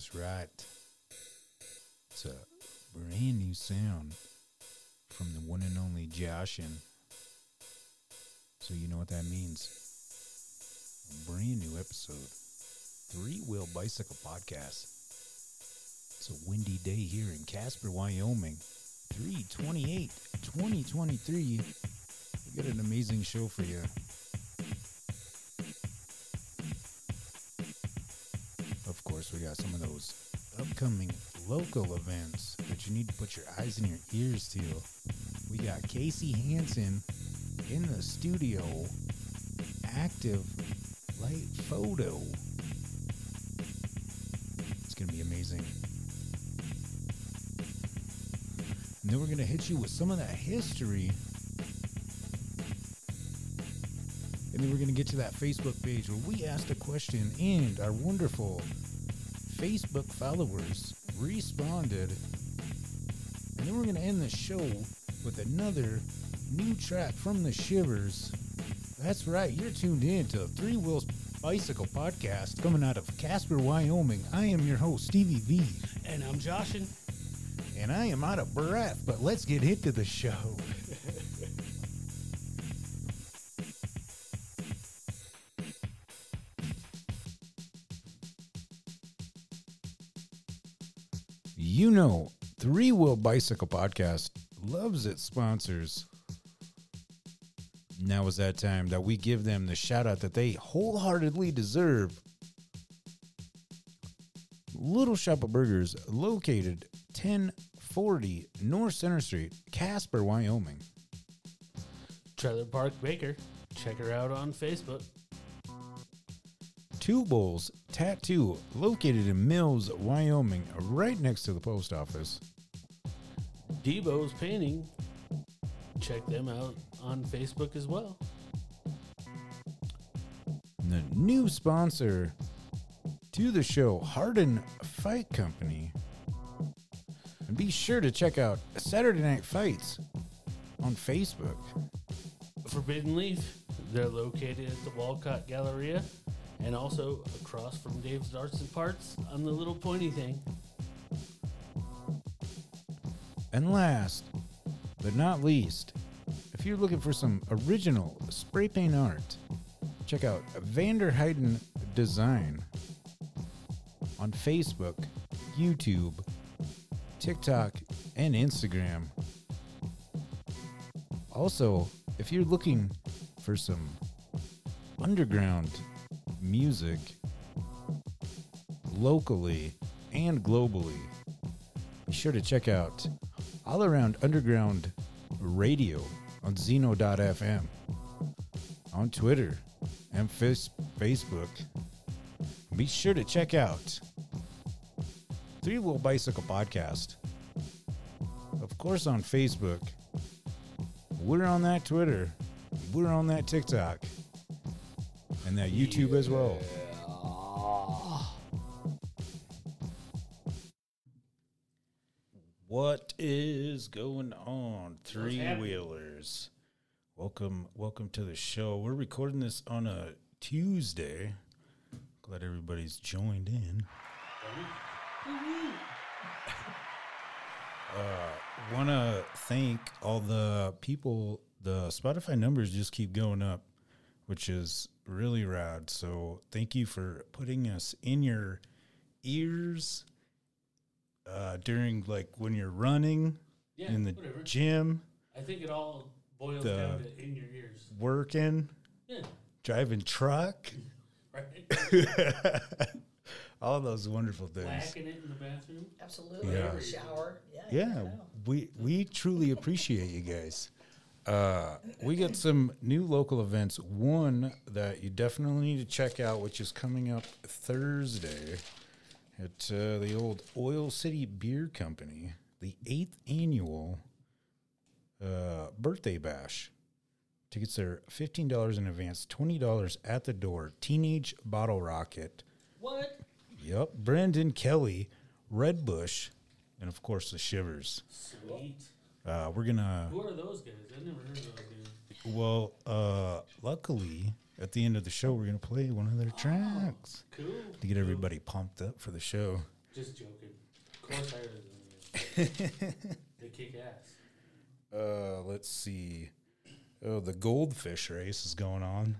That's right. It's a brand new sound from the one and only Joshin. So you know what that means. A brand new episode. Three Wheel Bicycle Podcast. It's a windy day here in Casper, Wyoming. 328 2023. We got an amazing show for you. We got some of those upcoming local events that you need to put your eyes and your ears to. We got Casey Hanson in the studio, active light photo. It's going to be amazing. And then we're going to hit you with some of that history. And then we're going to get to that Facebook page where we asked a question and our wonderful Facebook followers responded. And then we're going to end the show with another new track from the Shiverz. That's right, you're tuned in to Three Wheels Bicycle Podcast coming out of Casper, Wyoming. I am your host, Stevie V, And I'm Joshin. and I am out of breath, but let's get into the show. Know, Three Wheel Bicycle Podcast loves its sponsors. Now is that time that we give them the shout out that they wholeheartedly deserve. Little Shop of Burgers, located 1040 North Center Street, Casper, Wyoming. Trailer Park Baker. Check her out on Facebook. Two Bowls Tattoo, located in Mills, Wyoming, right next to the post office. Debo's Painting. Check them out on Facebook as well. The new sponsor to the show, Hardin Fight Company. And be sure to check out Saturday Night Fights on Facebook. Forbidden Leaf. They're located at the Wolcott Galleria and also across from Dave's Arts and Parts on the little pointy thing. And last but not least, if you're looking for some original spray paint art, check out Vanderheiden Design on Facebook, YouTube, TikTok, and Instagram. Also, if you're looking for some underground music locally and globally, be sure to check out All Around Underground Radio on Zeno.fm, on Twitter and face- Facebook. Be sure to check out Three Wheel Bicycle Podcast. Of course, on Facebook. We're on that Twitter. We're on that TikTok. And that YouTube as well. What is going on, three wheelers? Welcome, welcome to the show. We're recording this on a Tuesday. Glad everybody's joined in. Uh, Want to thank all the people. The Spotify numbers just keep going up, which is really rad. So thank you for putting us in your ears uh, during like when you're running Yeah, in the whatever. gym, I think it all boils The- down to in your ears. working, Yeah, driving truck, right? all those wonderful things. Whacking it in the bathroom. Absolutely. Yeah. Shower. Yeah. Yeah, we we truly appreciate you guys. Uh, we got some new local events. One that you definitely need to check out, which is coming up Thursday at uh, the old Oil City Beer Company, the eighth annual uh, birthday bash. Tickets are fifteen dollars in advance, twenty dollars at the door. Teenage Bottle Rocket. What? Yep, Brendan Kelly, Red Bush, and of course the Shiverz. Sweet. Uh, we're gonna. Who are those guys? I never heard of those guys. Well, uh, luckily, at the end of the show, we're gonna play one of their tracks Cool. to get everybody pumped up for the show. Just joking. Of course, higher than you. they kick ass. Uh, let's see. Oh, the goldfish race is going on.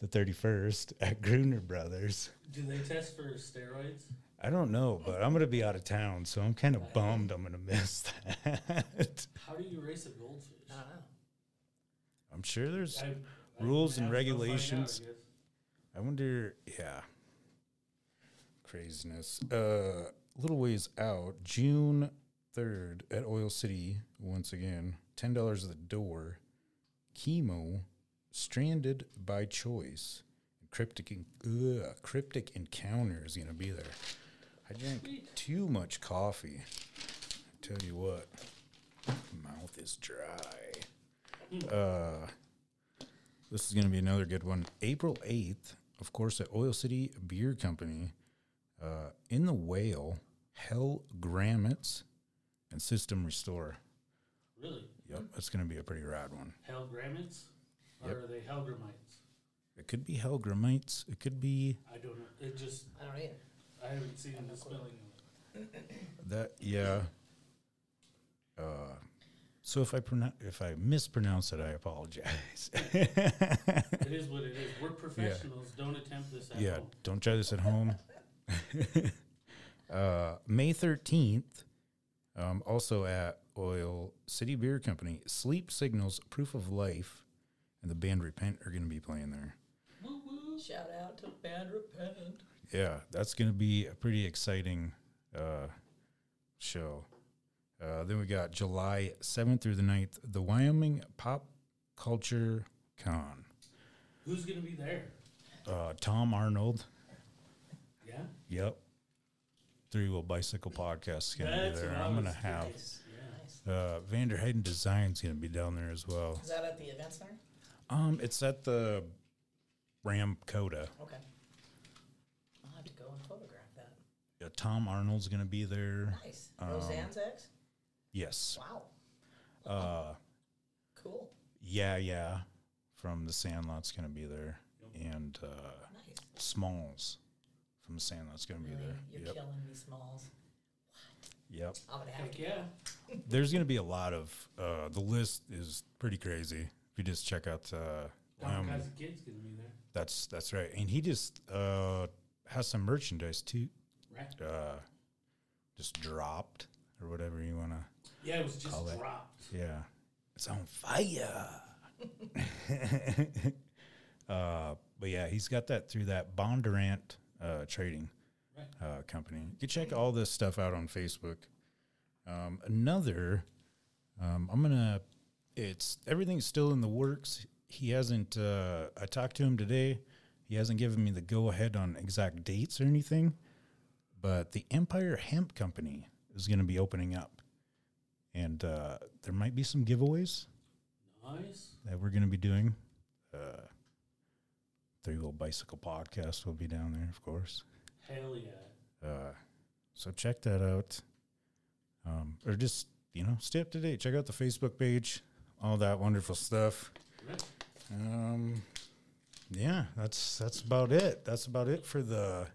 The 31st at Gruner Brothers. Do they test for steroids? I don't know, but I'm going to be out of town, so I'm kind of bummed I'm going to miss that. How do you race a goldfish? I don't know. I'm sure there's. I- I Rules and have to go find out, I regulations. I wonder. Yeah. Craziness. Uh, little ways out, June 3rd at Oil City, once again, $10 at the door. Chemo, Stranded by Choice. Cryptic, en- ugh, cryptic Encounter is going to be there. I drank Sweet. too much coffee. I tell you what, mouth is dry. Uh, this is going to be another good one. April 8th, of course, at Oil City Beer Company, uh, in the Whale, Hell Grammets, and System Restore. Really? Yep, that's going to be a pretty rad one. Helgramites? Or Yep. are they Helgramites? It could be Hell Gramites. It could be I don't know. It just, I don't either. I haven't seen the spelling it. that. Yeah. Uh, so if I pronounce if I mispronounce it, I apologize. It is what it is. We're professionals. Don't attempt this at yeah, home. don't try this at home. uh, May 13th, um, also at Oil City Beer Company, Sleep Signals, Proof of Life, and the band Repent are going to be playing there. Woo woo. Shout out to Band Repent. Yeah, that's going to be a pretty exciting uh, show. Uh, then we got July 7th through the 9th, the Wyoming Pop Culture Con. Who's going to be there? Uh, Tom Arnold. Yeah? Yep. Three Wheel Bicycle Podcast is going to be there. I I'm going to have Nice. Yeah. Nice. uh, Vanderheiden Design's going to be down there as well. Is that at the event center? Um, It's at the Ram Coda. Okay. I'll have to go and photograph that. Yeah, Tom Arnold's going to be there. Nice. Um, Roseanne's ex? Yes. Wow. Uh, Cool. yeah, yeah. From the Sandlot's going to be there. And uh, Nice. Smalls from the Sandlot's going to be there. You're Yep. killing me, Smalls. What? Yep. I'm gonna have Heck to yeah. go. There's going to be a lot of. Uh, the list is pretty crazy. If you just check out. Uh, Don Wyoming. Kai's kid's going to be there. That's that's right. And he just uh, has some merchandise too. Right? Uh, just dropped or whatever you want to. Yeah, it was just Call it. dropped. Yeah, it's on fire. uh, but yeah, he's got that through that Bondurant uh, trading Right. uh, company. You can check all this stuff out on Facebook. Um, another, um, I'm gonna. It's everything's still in the works. He hasn't. Uh, I talked to him today. He hasn't given me the go ahead on exact dates or anything. But the Empire Hemp Company is going to be opening up, and uh, there might be some giveaways Nice. that we're going to be doing. Uh, Three Wheel Bicycle Podcast will be down there, of course. Hell yeah. Uh, so check that out. Um, or just, you know, stay up to date. Check out the Facebook page, all that wonderful stuff. Um, yeah, that's that's about it. That's about it for the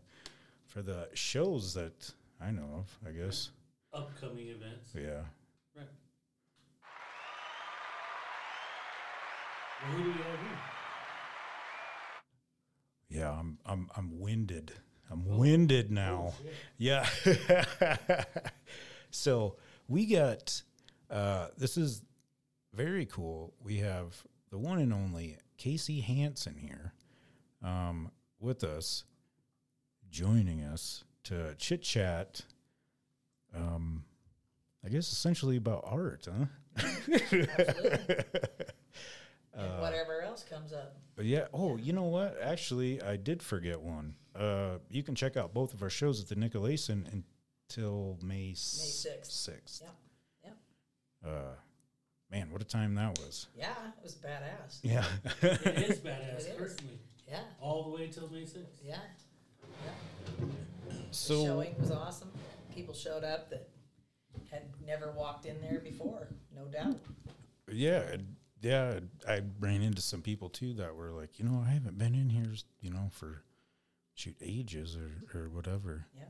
for the shows that I know of, I guess. Upcoming events. Yeah. Right. Well, who do we have here? Yeah, I'm I'm I'm winded. I'm winded now. Oh. Yeah. so we got uh, this is very cool. We have the one and only Casey Hanson here um, with us, joining us to chit chat. Um, I guess essentially about art, huh? And whatever else comes up. But yeah. Oh, you know what? Actually, I did forget one. Uh, you can check out both of our shows at the Nicolaysen until May sixth. Sixth. Yep. Yep. Uh, man, what a time that was. Yeah, it was badass. Yeah. It is badass, It is. personally. Yeah. All the way till May 6th. Yeah. Yeah. The so showing was awesome. People showed up that had never walked in there before, no doubt. yeah, yeah. I ran into some people too that were like, you know, I haven't been in here, you know, for shoot ages or or whatever. Yeah.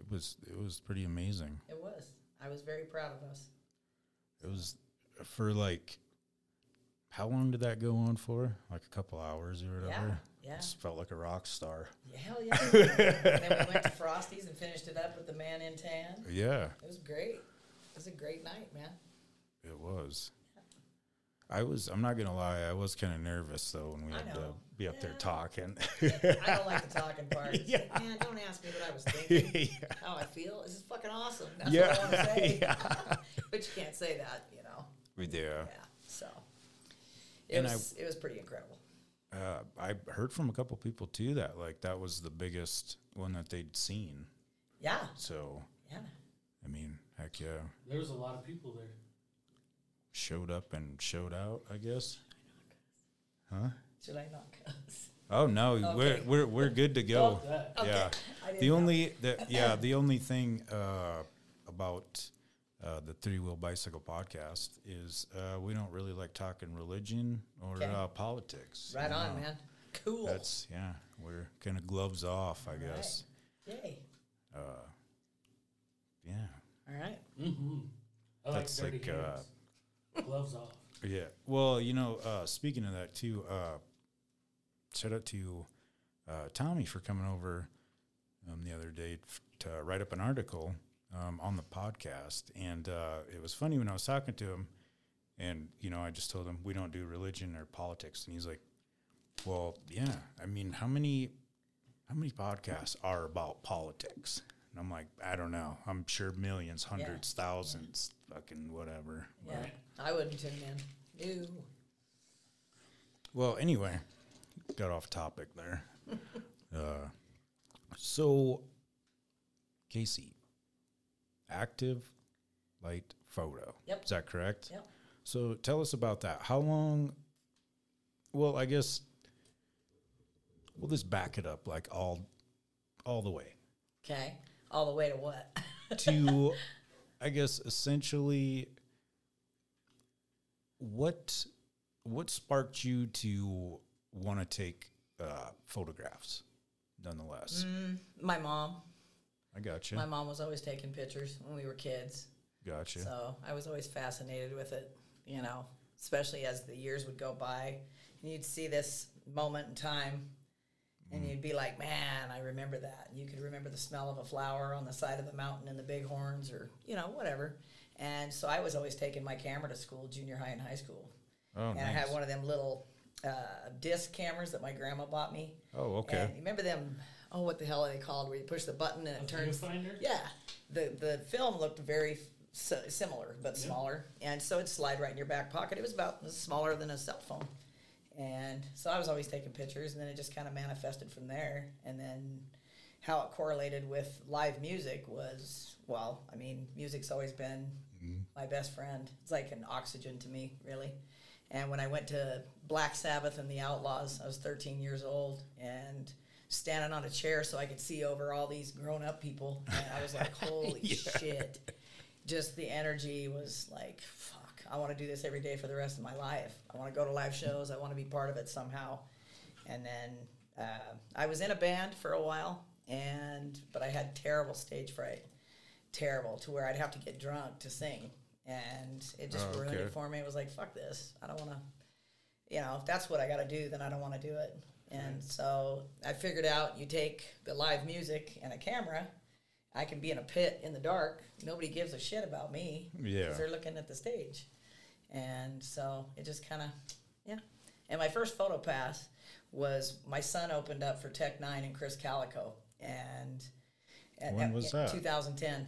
It was it was pretty amazing. It was. I was very proud of us. It was for like how long did that go on for? Like a couple hours or whatever. Yeah. Just felt like a rock star. Yeah, Hell yeah. and then we went to Frosty's and finished it up with the man in tan. Yeah, It was great. It was a great night, man. it was. I was. I'm not gonna lie. I was kind of nervous though when we I had to be up there Yeah. talking. I don't like the talking part. Yeah. Man, don't ask me what I was thinking. yeah. How I feel. This is fucking awesome. That's Yeah. what I want to say. Yeah. but you can't say that, you know. We do. Yeah. So it And I- it was pretty incredible. Uh, I heard from a couple people too that like that was the biggest one that they'd seen. Yeah. So Yeah. I mean, heck yeah, There was a lot of people there. showed up and showed out. I guess. Huh? Should I not cuss? Oh no, Okay. we're we're we're good to go. Fuck that. Okay. Yeah. I didn't The know. only the yeah the only thing uh, about uh, the Three Wheel Bicycle podcast is uh, we don't really like talking religion or Okay. uh, politics. Right on, know. man. Cool. That's yeah, we're kind of gloves off, I All guess. Yay. Uh, yeah, All right. Mm-hmm. I That's like like, uh. Gloves off. yeah. Well, you know, uh, speaking of that too, uh, shout out to uh, Tommy for coming over um, the other day to write up an article um, on the podcast, and uh, it was funny when I was talking to him, and you know, I just told him we don't do religion or politics, and he's like, "Well, yeah. I mean, how many how many podcasts are about politics?" And I'm like, "I don't know. I'm sure millions, hundreds, thousands, fucking whatever." Yeah. I wouldn't tune in. No. Well, anyway, got off topic there. uh, so, Casey, active light photo. Yep. Is that correct? Yep. So, tell us about that. How long? Well, I guess we'll just back it up like all, all the way Okay. All the way to what? to, I guess, essentially, what what sparked you to want to take uh, photographs? Nonetheless, Mm, my mom. I got you. My mom was always taking pictures when we were kids. Gotcha. So I was always fascinated with it, you know, especially as the years would go by. And you'd see this moment in time and you'd be like, man, I remember that. And you could remember the smell of a flower on the side of the mountain in the bighorns or, you know, whatever. And so I was always taking my camera to school, junior high and high school. oh, and I had one of them little uh, disc cameras that my grandma bought me. oh, okay. And you remember them? Oh, what the hell are they called? Where you push the button and it turns. Viewfinder? Yeah, the the film looked very s- similar but Yeah. smaller, and so it'd slide right in your back pocket. It was about smaller than a cell phone, and so I was always taking pictures, and then it just kind of manifested from there. And then how it correlated with live music was well, I mean, music's always been mm-hmm. my best friend. It's like an oxygen to me, really. And when I went to Black Sabbath and the Outlaws, I was 13 years old and standing on a chair so I could see over all these grown up people. And I was like, holy shit. Just the energy was like, fuck, I want to do this every day for the rest of my life. I want to go to live shows. I want to be part of it somehow. And then uh, I was in a band for a while, and but I had terrible stage fright, terrible to where I'd have to get drunk to sing, and it just Oh, ruined okay. it for me. It was like, fuck this, I don't want to. You know, if that's what I got to do, then I don't want to do it. And so I figured out you take the live music and a camera. I can be in a pit in the dark. Nobody gives a shit about me. Yeah. Because they're looking at the stage. And so it just kind of, yeah. And my first photo pass was my son opened up for Tech N9ne and Krizz Kaliko. And at- When was that? 2010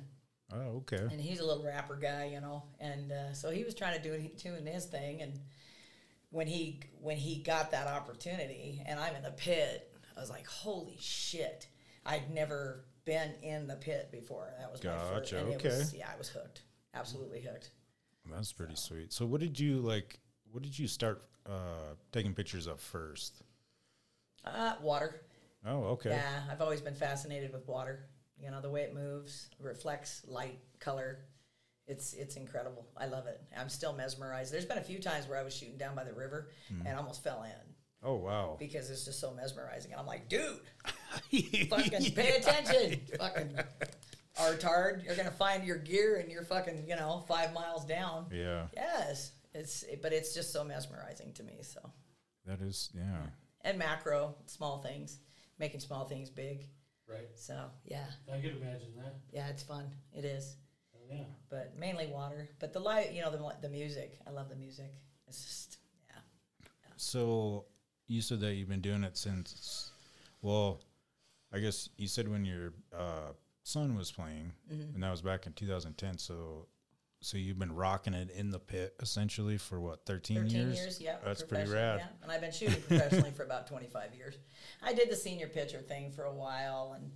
Oh, okay. and he's a little rapper guy, you know, and uh, so he was trying to do it, doing his thing, and when he when he got that opportunity, and I'm in the pit, I was like, holy shit! I'd never been in the pit before. That was my first, Gotcha, and it okay. was, yeah, I was hooked, absolutely hooked. That's pretty sweet. So, what did you like? What did you start uh, taking pictures of first? Uh, water, Oh, okay. yeah, I've always been fascinated with water. You know, the way it moves, reflects light, color. It's it's incredible. I love it. I'm still mesmerized. There's been a few times where I was shooting down by the river Hmm. and almost fell in. Oh, wow. because it's just so mesmerizing. And I'm like, dude, fucking pay attention. fucking, artard. You're gonna find your gear and you're fucking, you know, five miles down. Yeah. Yes, it's but it's just so mesmerizing to me. So That is, yeah. and macro, small things, making small things big. Right. So yeah, I could imagine that. yeah, it's fun. It is, yeah. but mainly water. But the light, you know, the the music. I love the music. It's just yeah. So you said that you've been doing it since, well, I guess you said when your uh, son was playing, Mm-hmm. and that was back in 2010. So, so you've been rocking it in the pit essentially for what 13, 13 years? years, yeah. That's pretty professionally, rad. Yeah. And I've been shooting professionally for about 25 years. I did the senior pitcher thing for a while, and,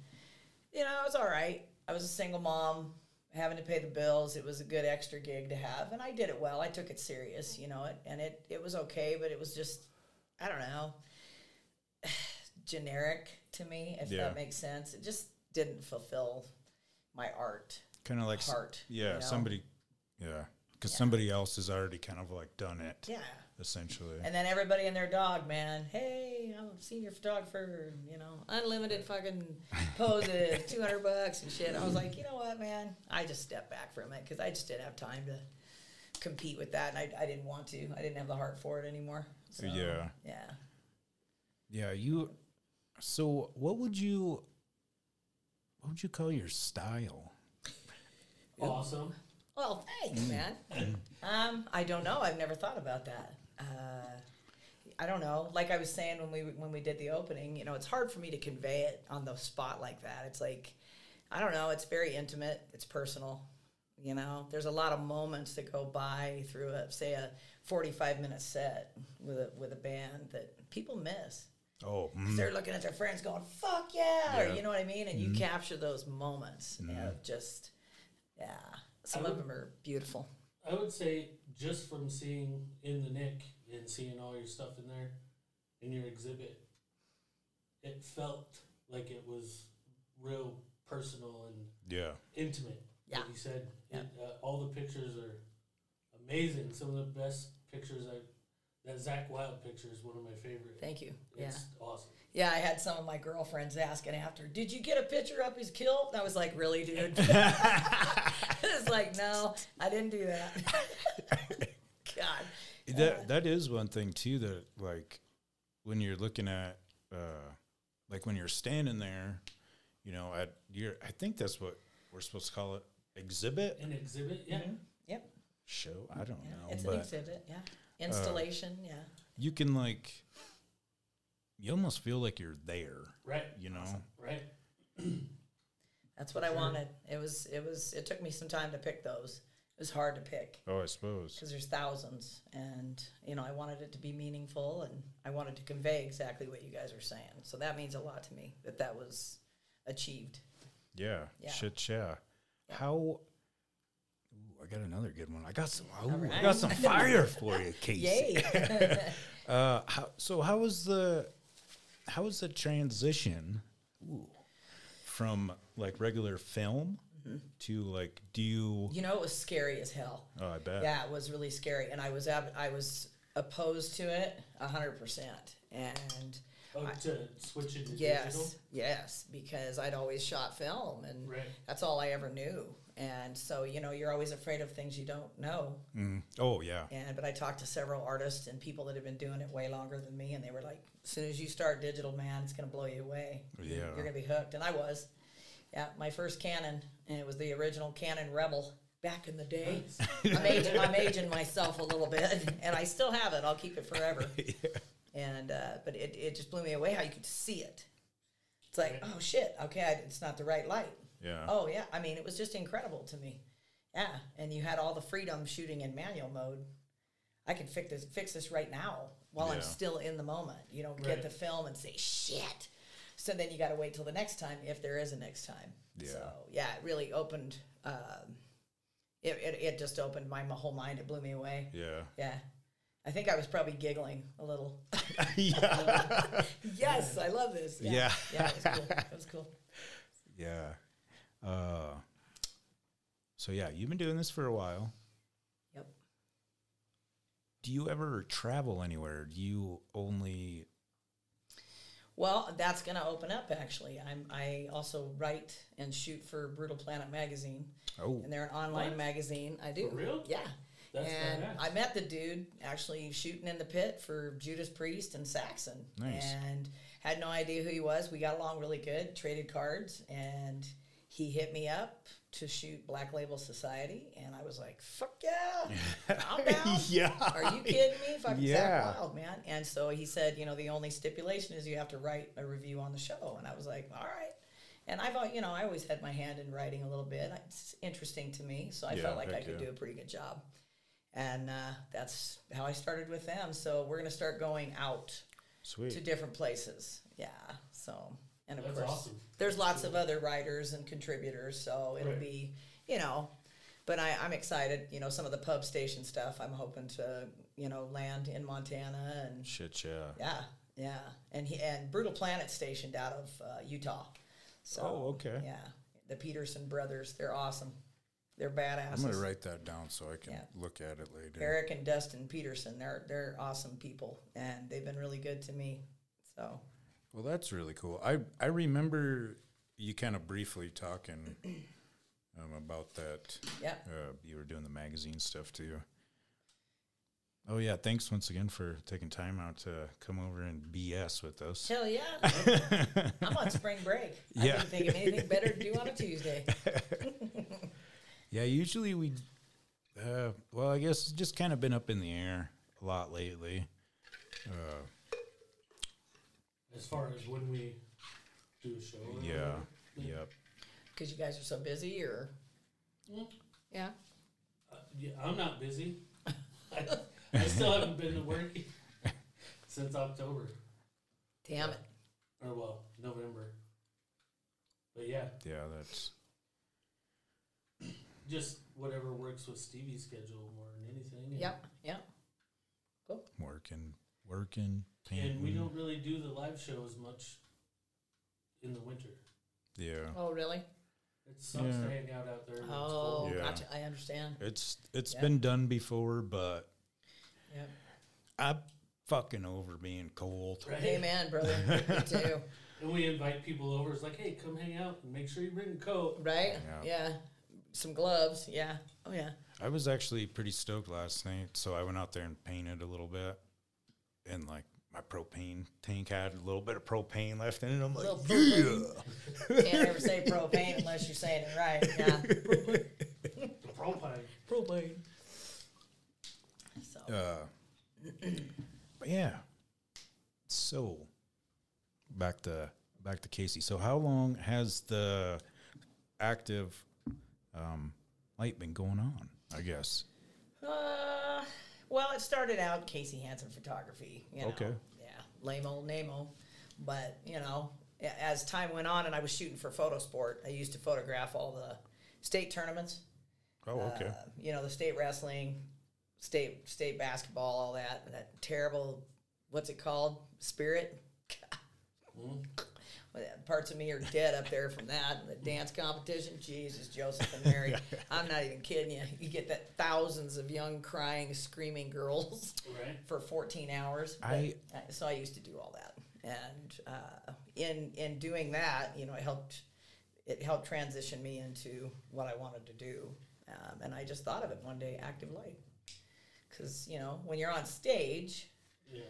you know, it was all right. I was a single mom, having to pay the bills. It was a good extra gig to have, and I did it well. I took it serious, you know, it, and it, it was okay, but it was just, I don't know, generic to me, if Yeah. that makes sense. It just didn't fulfill my art Kind of like, heart. yeah, you know? somebody, yeah, because Yeah. somebody else has already kind of like done it Yeah. Essentially. And then everybody and their dog, man. Hey, I'm a senior photographer. You know, unlimited fucking poses, two hundred bucks and shit. I was like, you know what, man? I just stepped back from it because I just didn't have time to compete with that, and I, I didn't want to. I didn't have the heart for it anymore. So, Yeah. yeah. yeah, you. So, what would you, what would you call your style? Awesome. Well, thanks, man. um, I don't know. I've never thought about that. Uh, I don't know. Like I was saying when we when we did the opening, you know, it's hard for me to convey it on the spot like that. It's like, I don't know. It's very intimate. It's personal. You know, there's a lot of moments that go by through a say a 45 minute set with a with a band that people miss. Oh, mm, They're looking at their friends going, "Fuck yeah!" Or you know what I mean. And you capture those moments of just, yeah. Some I of them are beautiful. I would say just from seeing in the Nick and seeing all your stuff in there in your exhibit, it felt like it was real personal and yeah, intimate. Yeah. Like you said, Yeah. it, uh, all the pictures are amazing. Some of the best pictures I that Zakk Wylde picture is one of my favorite. Thank you. Yeah. It's awesome. Yeah, I had some of my girlfriends asking after, did you get a picture up his kilt? And I was like, really, dude? it's like, no, I didn't do that. God. That that is one thing too. That like when you're looking at, uh, like when you're standing there, you know, at your, I think that's what we're supposed to call it, exhibit An exhibit, yeah. Yep. show. I don't Yeah. know, It's an exhibit. Yeah. Installation. yeah. you can like, you almost feel like you're there. Right. You know, Right. That's what I wanted. It was, it was, it took me some time to pick those. It was hard to pick. oh, I suppose. because there's thousands and you know i wanted it to be meaningful and i wanted to convey exactly what you guys are saying so that means a lot to me that that was achieved Yeah, Yeah. shit, yeah. Yeah. How? Ooh, I got another good one. I got some. Ooh, I got some fire for you, Casey. yay Uh, how, so how was the how was the transition ooh, from like regular film to like do you? you know it was scary as hell Oh, I bet. yeah it was really scary and i was ab- i was opposed to it 100% and Oh, to switch into digital. yes yes because i'd always shot film and Right. that's all i ever knew and so you know you're always afraid of things you don't know Mm. Oh yeah. And but I talked to several artists and people that have been doing it way longer than me, and they were like, "As soon as you start digital, man, it's gonna blow you away. Yeah. you're gonna be hooked." And I was. Yeah, my first Canon, and it was the original Canon Rebel back in the day. I'm, aging, I'm aging myself a little bit, and I still have it. I'll keep it forever. And uh, but it, it just blew me away how you could see it. It's like, oh shit, okay, I, it's not the right light. Yeah. Oh yeah, I mean it was just incredible to me. Yeah, and you had all the freedom shooting in manual mode. I can fix this fix this right now while I'm still in the moment. You don't Right. get the film and say shit. So then you got to wait till the next time if there is a next time. Yeah. So yeah, it really opened. Um, it, it it just opened my, my whole mind. It blew me away. Yeah. Yeah. I think I was probably giggling a little. yeah. yes, I love this. Yeah. yeah, it was cool. It was cool. Yeah. Uh, so yeah, you've been doing this for a while. Yep. Do you ever travel anywhere? Do you only? Well, that's going to open up. Actually, I'm. I also write and shoot for Brutal Planet magazine, Oh, and they're an online What? magazine. I do. For real? Yeah. That's and badass. I met the dude actually shooting in the pit for Judas Priest and Saxon, Nice. and had no idea who he was. We got along really good, traded cards, and he hit me up to shoot Black Label Society, and I was like, "Fuck yeah, I'm down." yeah. Are you kidding me? Fucking Yeah. Zakk Wylde, man. And so he said, you know, the only stipulation is you have to write a review on the show. And I was like, all right. And I've, you know, I always had my hand in writing a little bit. It's interesting to me, so I Yeah, felt like I could yeah. do a pretty good job. And uh, that's how I started with them. So we're going to start going out to different places. Yeah. So, and of That's course, awesome. there's lots of other writers and contributors, so it'll Right. be, you know, but I, I'm excited. You know, some of the pub station stuff I'm hoping to, you know, land in Montana and Shit, yeah. yeah, yeah, and he and Brutal Planet stationed out of uh, Utah. So, Oh, okay. Yeah, the Peterson brothers, they're awesome. They're badasses. I'm gonna write that down so I can Yeah. look at it later. Eric and Dustin Peterson, they're they're awesome people, and they've been really good to me. So Well, that's really cool. I I remember you kind of briefly talking um, about that. yeah, Uh, you were doing the magazine stuff too. Oh yeah, thanks once again for taking time out to come over and BS with us. hell yeah. I'm on spring break. I Yeah. couldn't think of anything better to do on a Tuesday. Yeah, usually we. Uh, well, I guess it's just kind of been up in the air a lot lately. Uh, As far as when we do a show. or yeah, whatever. yep. Because you guys are so busy, or yeah, Uh, yeah, I'm not busy. I, I still haven't been to work since October, damn it. or well, November. But yeah, Yeah, that's just whatever works with Stevie's schedule more than anything. and- Yep, yep. working, working, painting. And we don't really do the live show as much in the winter. Yeah, Oh, really? It sucks Yeah. to hang out out there. when it's Oh, cold. Yeah. gotcha. I understand. it's it's Yeah. been done before, but Yep. I'm fucking over being cold. Right? Amen, brother. Me too. And we invite people over. It's like, hey, come hang out and make sure you bring a coat. Right? Yeah. Yeah. Some gloves. Yeah. Oh, yeah. I was actually pretty stoked last night, so I went out there and painted a little bit, and like my propane tank had a little bit of propane left in it. I'm like, Little yeah. Can't ever say propane unless you're saying it right. Yeah. The propane. propane. So, Uh, but yeah. So back to back to Casey. So how long has the active um, light been going on? I guess. uh, well, it started out Casey Hanson photography. You know? Okay. Yeah. Lame old name-o. But, you know, as time went on and I was shooting for Photosport, I used to photograph all the state tournaments. Oh, okay. Uh, you know, the state wrestling, state state basketball, all that. That terrible, what's it called? Spirit. Mm. Well, Parts of me are dead up there from that. And The dance competition, Jesus, Joseph and Mary. I'm not even kidding you. You get that thousands of young, crying, screaming girls Right? for 14 hours. I- so I used to do all that, and uh, in in doing that, you know, it helped it helped transition me into what I wanted to do, um, and I just thought of it one day, active light, because you know when you're on stage, Yeah.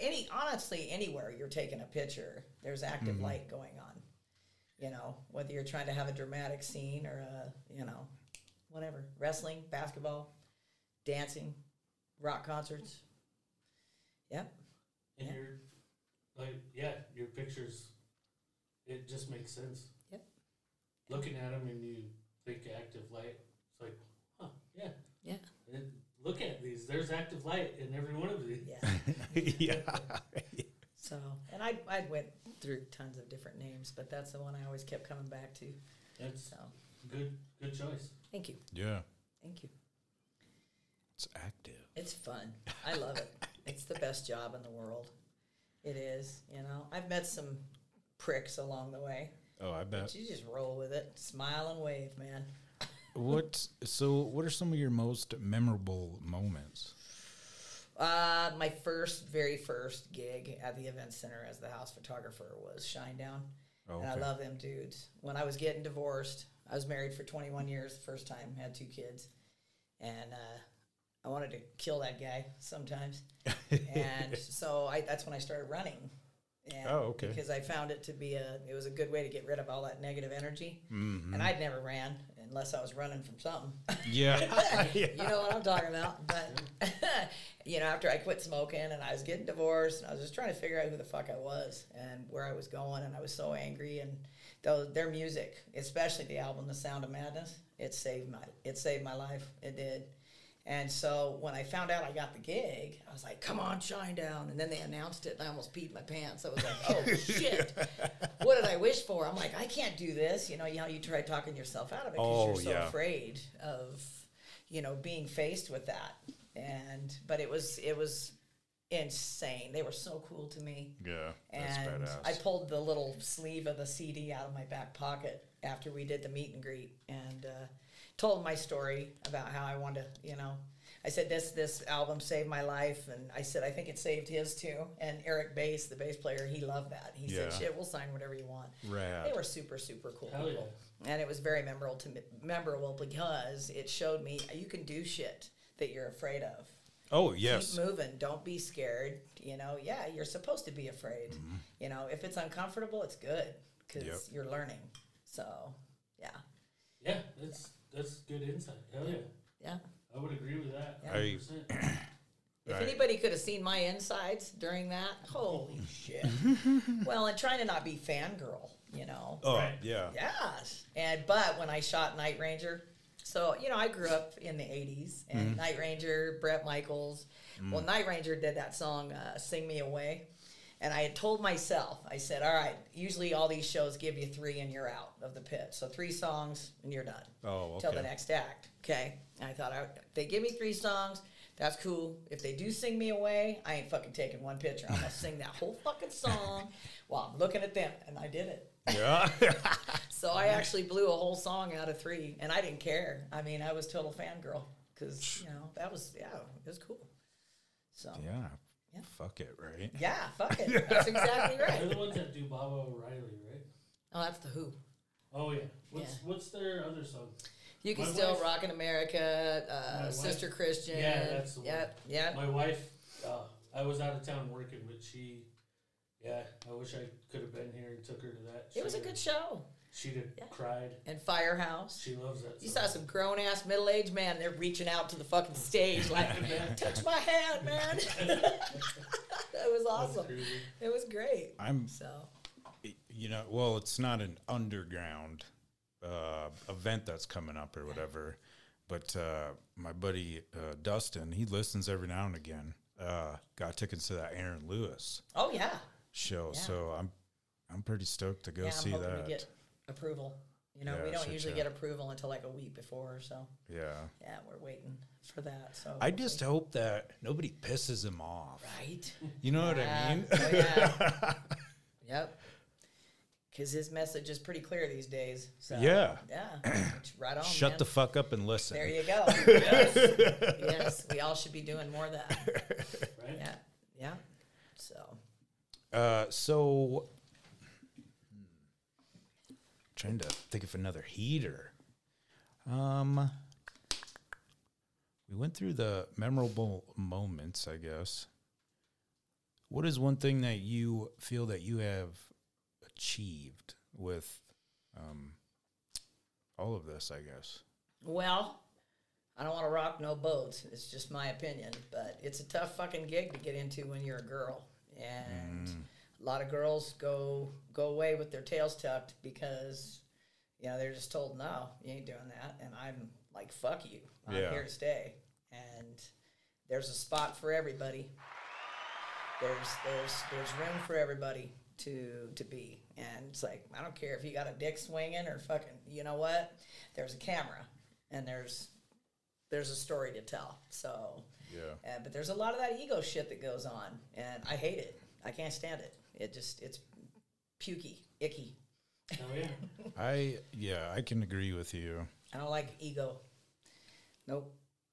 Any honestly anywhere you're taking a picture, there's active mm-hmm. light going on. You know, whether you're trying to have a dramatic scene or a you know, whatever, wrestling, basketball, dancing, rock concerts. Yep. And Yeah. your, like, yeah, your pictures, it just makes sense. Yep. Looking at them and you think active light, it's like, huh, yeah. Yeah. And look at these. There's active light in every one of these. Yeah. yeah. So, and I I went through tons of different names, but that's the one I always kept coming back to. That's So, good. Good choice. thank you, yeah. thank you. It's active. It's fun. I love it. It's the best job in the world. It is. You know, I've met some pricks along the way, Oh, I bet. but you just roll with it, smile and wave, man. What? So, what are some of your most memorable moments? Uh, my first, very first gig at the event center as the house photographer was Shinedown. Oh, And I love them dudes. When I was getting divorced, I was married for 21 years the first time, had two kids. And uh, I wanted to kill that guy sometimes. and so I, that's when I started running. And Oh, okay. Because I found it to be a, it was a good way to get rid of all that negative energy. Mm-hmm. And I'd never ran unless I was running from something. Yeah. you know what I'm talking about. But you know, after I quit smoking and I was getting divorced, and I was just trying to figure out who the fuck I was and where I was going, and I was so angry. And though their music, especially the album "The Sound of Madness," it saved my it saved my life. It did. And so when I found out I got the gig, I was like, "Come on, shine down!" And then they announced it, and I almost peed my pants. I was like, "Oh shit! What did I wish for?" I'm like, "I can't do this." You know how you try talking yourself out of it because Oh, you're so yeah. afraid of, you know, being faced with that. And but it was it was insane. They were so cool to me. yeah. That's And badass. I pulled the little sleeve of the CD out of my back pocket after we did the meet and greet and uh, told my story about how I wanted to, you know, I said this this album saved my life, and I said I think it saved his too. And Eric Bass, the bass player, he loved that. He said, "Shit, we'll sign whatever you want." Rad. They were super super cool Hell yeah. and it was very memorable to me, memorable because it showed me you can do shit that you're afraid of oh yes. keep moving. Don't be scared. You know, yeah, you're supposed to be afraid. Mm-hmm. You know, if it's uncomfortable, it's good because Yep. you're learning. So, yeah, Yeah, that's that's good insight. Hell yeah. yeah. I would agree with that. Yeah. I- 100%. If Right. anybody could have seen my insides during that, holy shit. well, and trying to not be fangirl, you know. Oh Right. yeah. Yes. And but when I shot Night Ranger, so you know I grew up in the '80s, and Night Ranger, Bret Michaels. Well, Night Ranger did that song uh, "Sing Me Away," and I had told myself, I said, "All right, usually all these shows give you three and you're out of the pit, so three songs and you're done Oh till the next act." Okay. And I thought, I, if they give me three songs. That's cool. If they do sing me away, I ain't fucking taking one picture. I'm gonna sing that whole fucking song while I'm looking at them, and I did it. Yeah. So I actually blew a whole song out of three, and I didn't care. I mean, I was total fangirl because you know that was yeah, it was cool. So yeah, yeah. Yeah. Fuck it, right? Yeah, fuck it, that's exactly right. They're the ones that do Baba O'Riley, right? Oh, that's the Who. Oh yeah. What's Yeah. what's their other song? You can My still wife- rock in America, My uh, wife- Sister Christian. Yeah, that's the one. Yep, yep. My wife. Uh, I was out of town working, but she. Yeah, I wish I could have been here and took her to that. It was a good show. She'd have Yeah. cried. And Firehouse. She loves that. You song. saw some grown ass middle aged man. They're reaching out to the fucking stage like, touch my hand, man. that was awesome. crazy. It was great. I'm So you know, well, it's not an underground uh, event that's coming up or whatever, but uh, my buddy uh, Dustin, he listens every now and again. Uh, got tickets to that Aaron Lewis Oh yeah, show, Yeah. so I'm I'm pretty stoked to go yeah. see I'm hoping that. To get approval. You know, Yeah, we don't shit, usually yeah. get approval until like a week before so. yeah, Yeah, we're waiting for that. So I just hope that nobody pisses him off. right. You know what I mean? Oh, yeah. yep. Because his message is pretty clear these days. So, Yeah. Yeah. It's right on. Shut man. the fuck up and listen. There you go. yes. yes. We all should be doing more of that. Right? Yeah. Yeah. So. Uh, so, trying to think of another heater. Um, we went through the memorable moments, I guess. What is one thing that you feel that you have achieved with um, all of this? I guess. Well, I don't want to rock no boats. It's just my opinion, but it's a tough fucking gig to get into when you're a girl, and a lot of girls go go away with their tails tucked because you know they're just told no, you ain't doing that, and I'm like fuck you, I'm Yeah. here to stay, and there's a spot for everybody. There's there's there's room for everybody to to be, and it's like I don't care if you got a dick swinging or fucking, you know what? There's a camera, and there's there's a story to tell. So, Yeah. uh, but there's a lot of that ego shit that goes on, and I hate it. I can't stand it. It just it's pukey, icky. Oh yeah. I yeah, I can agree with you. I don't like ego. Nope.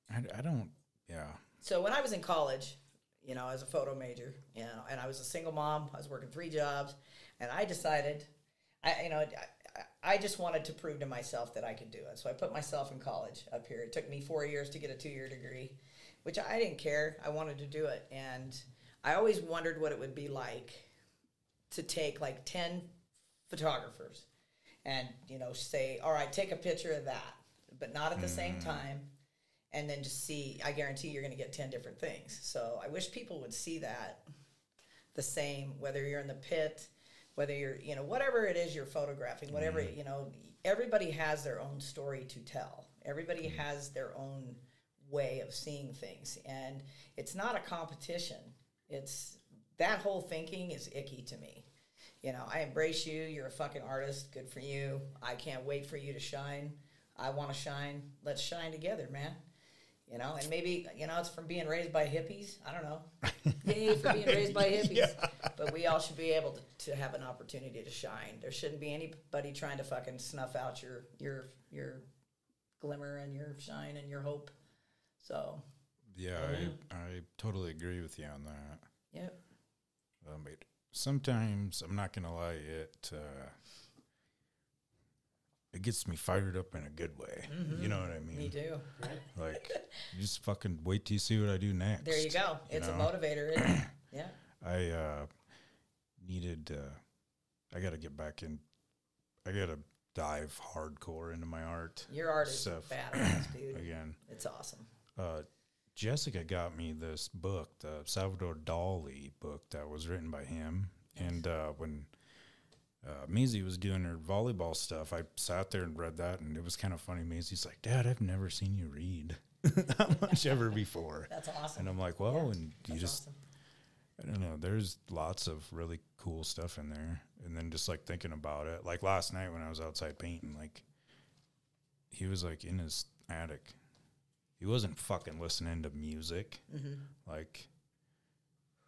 I, I don't. Yeah. So when I was in college, you know, as a photo major, you know, and I was a single mom. I was working three jobs, and I decided, I, you know, I, I just wanted to prove to myself that I could do it. So I put myself in college up here. It took me four years to get a two-year degree, which I didn't care. I wanted to do it, and I always wondered what it would be like to take like ten photographers and you know say all right take a picture of that but not at the same mm. time and then just see i guarantee you're going to get 10 different things. So i wish people would see that the same whether you're in the pit whether you're you know whatever it is you're photographing whatever mm. you know everybody has their own story to tell. Everybody mm. has their own way of seeing things and it's not a competition. It's that whole thinking is icky to me you know, I embrace you. You're a fucking artist. Good for you. I can't wait for you to shine. I want to shine. Let's shine together, man. You know, and maybe you know it's from being raised by hippies. I don't know. Yay for being raised by hippies. But we all should be able to, to have an opportunity to shine. There shouldn't be anybody trying to fucking snuff out your your your glimmer and your shine and your hope. So, Yeah, Oh, I, I totally agree with you on that. yeah. Sometimes I'm not gonna lie, it uh, it gets me fired up in a good way. You know what I mean? Me too. Right? Like, you just fucking wait till you see what I do next. There you go. It's know? a motivator, isn't it? Yeah. I uh, needed. Uh, I got to get back in. I got to dive hardcore into my art Your art is Stuff. badass, dude. again. It's awesome. Uh, Jessica got me this book, the Salvador Dali book that was written by him. And uh, when uh, Maisie was doing her volleyball stuff, I sat there and read that, and it was kind of funny. Maisie's like, "Dad, I've never seen you read that much ever before." That's awesome. And I'm like, "Well," Yeah, and you just awesome. I don't know. There's lots of really cool stuff in there. And then just like thinking about it, like last night when I was outside painting, like he was like in his attic. He wasn't fucking listening to music. Mm-hmm. Like,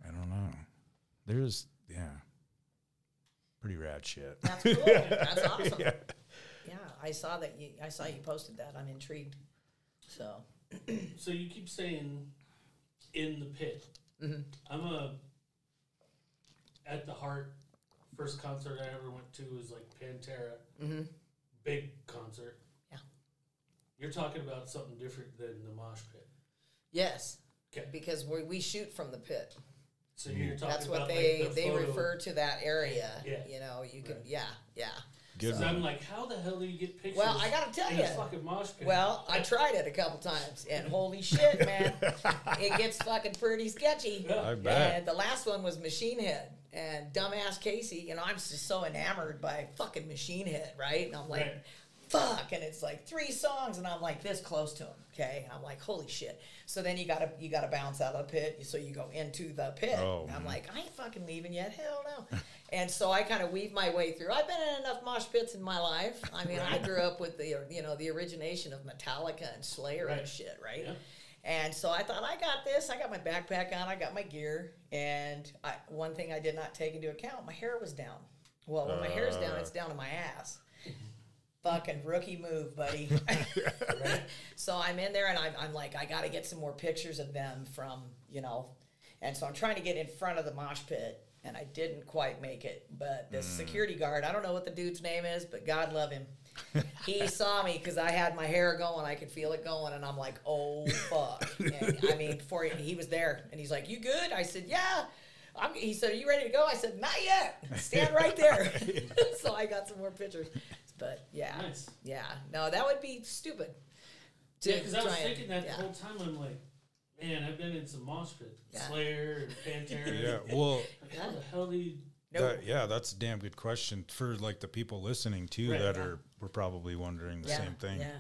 I don't know. There's, yeah, pretty rad shit. That's cool. That's awesome. yeah. Yeah, I saw that. You, I saw you posted that. I'm intrigued. So So you keep saying in the pit. Mhm. I'm a at the heart. First concert I ever went to was like Pantera, mm-hmm. big concert. Yeah. You're talking about something different than the mosh pit. yes, Okay. because we we shoot from the pit. So you're mm. talking That's what about they like the they photo. refer to that area. Yeah. You know, you can Right. yeah yeah. Good. So I'm like, how the hell do you get pictures? Well, I gotta tell you. fucking mosh pit. Well, I tried it a couple times, and holy shit, man, it gets fucking pretty sketchy. Yeah. I bet. And the last one was Machine Head. And dumbass Casey, you know, I'm just so enamored by fucking Machine Head, right? And I'm like, Right. Fuck. And it's like three songs, and I'm like this close to him, okay? And I'm like, holy shit. So then you gotta you gotta bounce out of the pit, so you go into the pit. Oh, I'm man. like, I ain't fucking leaving yet, hell no. and so I kind of weave my way through. I've been in enough mosh pits in my life. I mean, I grew up with the you know the origination of Metallica and Slayer and shit, right? Yeah. And so I thought, I got this. I got my backpack on. I got my gear. And I, one thing I did not take into account, my hair was down. Well, when my hair's down, Uh. it's down to my ass. Fucking rookie move, buddy. so I'm in there and I'm, I'm like, I got to get some more pictures of them from, you know. And so I'm trying to get in front of the mosh pit. And I didn't quite make it. But this mm. security guard, I don't know what the dude's name is, but God love him. he saw me because I had my hair going. I could feel it going, and I'm like, "Oh fuck!" And, I mean, before he, he was there, and he's like, "You good?" I said, "Yeah." I'm, he said, "Are you ready to go?" I said, "Not yet. Stand right there." so I got some more pictures, but yeah, Nice. yeah. No, that would be stupid. to Yeah, because I was try and- thinking that yeah. the whole time. I'm like, man, I've been in some mosh pits, Yeah. Slayer and Pantera. yeah. Well, Like, how the hell do you? Nope. that, yeah, that's a damn good question for like the people listening too Right. that are were probably wondering the yeah, same thing. Yeah.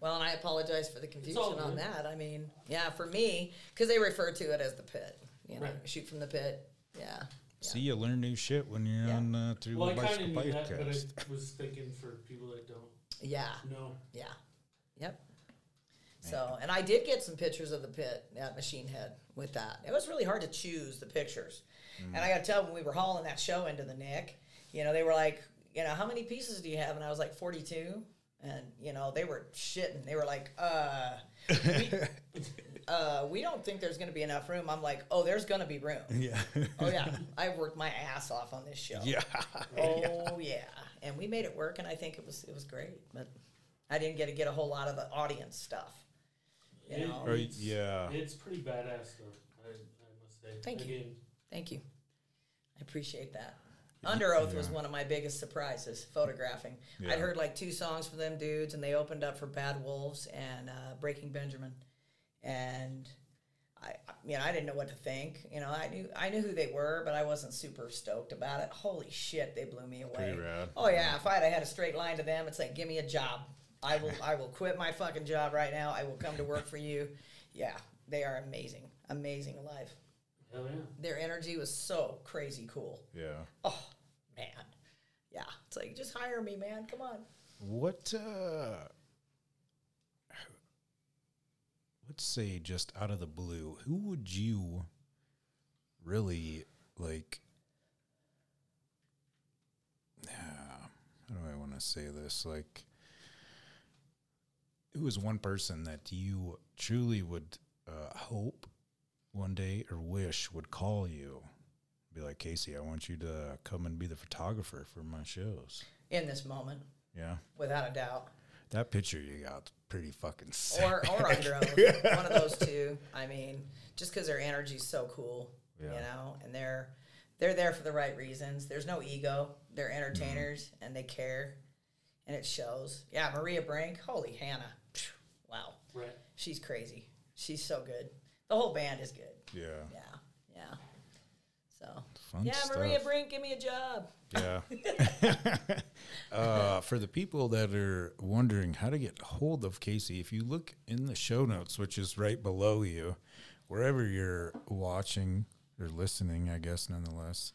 Well, and I apologize for the confusion on that. I mean, yeah, for me, because they refer to it as the pit. You know, Right. shoot from the pit. Yeah. See, you learn new shit when you're Yeah. on uh, through Well, I a kind bicycle of knew that, but podcast. I was thinking for people that don't Yeah. No. Yeah. Yep. So, and I did get some pictures of the pit at Machine Head with that. It was really hard to choose the pictures. And I got to tell, when we were hauling that show into the Nick, you know, they were like, you know, how many pieces do you have? And I was like, 42. And you know they were shitting. They were like, uh, we, uh, we don't think there's going to be enough room. I'm like, oh, there's going to be room. Yeah. Oh yeah, I worked my ass off on this show. yeah. Oh yeah, and we made it work, and I think it was it was great. But I didn't get to get a whole lot of the audience stuff. You It- know. It's- yeah. It's pretty badass, though. I, I must say. Thank you. Thank you. I appreciate that. Under Oath was one of my biggest surprises, photographing. Yeah. I'd heard like two songs from them dudes, and they opened up for Bad Wolves and uh, Breaking Benjamin. And I, I- you know, I didn't know what to think. You know, I knew I knew who they were, but I wasn't super stoked about it. Holy shit, they blew me away. Rad. Oh yeah, if I had had a straight line to them, it's like, give me a job. I will, I will quit my fucking job right now. I will come to work for you. Yeah, they are amazing, amazing live hell yeah. their energy was so crazy cool. Yeah. Oh man, yeah. It's like just hire me, man. Come on. What uh let's say just out of the blue, who would you really like yeah, how do I want to say this? Like who is one person that you truly would uh, hope one day or wish would call you? Be like, Casey, I want you to come and be the photographer for my shows. In this moment, Yeah. without a doubt, That picture you got pretty fucking sick. or or under oath, one of those two. I mean, just because their energy's so cool, you know, and they're they're there for the right reasons. There's no ego. They're mm-hmm. entertainers and they care, and it shows. Yeah, Maria Brink, holy Hannah, wow, Right. she's crazy. She's so good. The whole band is good. yeah. Yeah, yeah. So Fun yeah, stuff. Maria Brink, give me a job. Yeah. uh, for the people that are wondering how to get hold of Casey, if you look in the show notes, which is right below you, wherever you're watching or listening, I guess, nonetheless,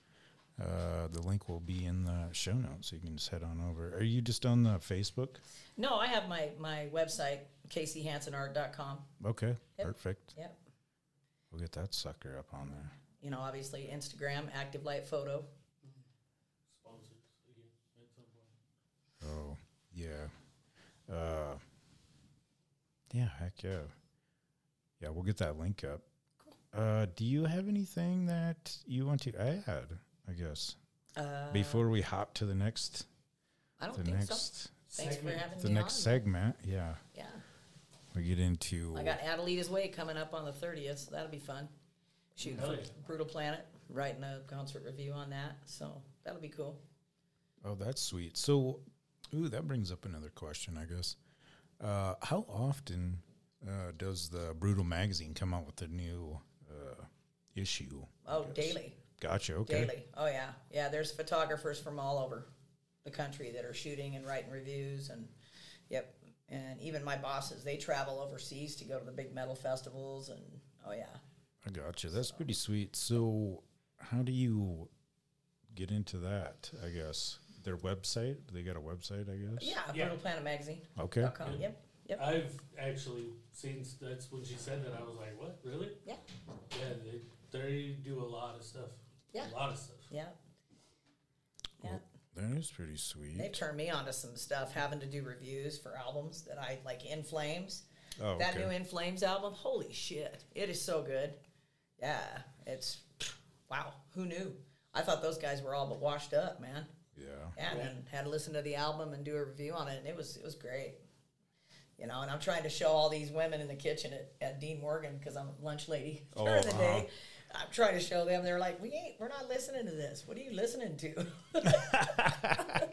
uh, the link will be in the show notes. So you can just head on over. Are you just on the Facebook? No, I have my my website, caseyhansonart.com. Okay. Yep. Perfect. Yep. We'll get that sucker up on there. You know, obviously Instagram, Active Light Photo. Sponsors again at some point. Oh, yeah. Uh, yeah, heck yeah. Yeah, we'll get that link up. Uh, do you have anything that you want to add, I guess, Uh, before we hop to the next, I don't the think so. next, Thanks for segment. having the me next on. segment? Yeah, Yeah, we get into. I got Adelita's Way coming up on the 30th, so that'll be fun. Shoot, for yeah. Brutal Planet, writing a concert review on that, so that'll be cool. Oh, that's sweet. So, ooh, that brings up another question, I guess. Uh, how often uh, does the Brutal magazine come out with a new uh, issue? Oh, daily. Gotcha. Okay. Daily. Oh yeah, yeah. There's photographers from all over the country that are shooting and writing reviews, and yep. And even my bosses, they travel overseas to go to the big metal festivals, and oh yeah. I gotcha. That's pretty sweet. So, how do you get into that? I guess their website. They got a website. I guess. Yeah, Yeah. Brutal Planet Magazine. Okay. Dot com. Yep. Yep. I've actually seen. s- That's when she said that. I was like, "What? Really?" Yeah. Yeah, they, they do a lot of stuff. Yeah. A lot of stuff. Yeah. Yeah. Well, that is pretty sweet. They've turned me onto some stuff having to do reviews for albums that I like. In Flames. oh, That okay. new In Flames album, holy shit. It is so good. Yeah. It's wow. Who knew? I thought those guys were all but washed up, man. Yeah. and Yeah. then had to listen to the album and do a review on it, and it was it was great. You know, and I'm trying to show all these women in the kitchen at, at Dean Morgan because I'm a lunch lady Oh, during the uh-huh. day. I'm trying to show them. They're like, "We ain't. We're not listening to this. What are you listening to?"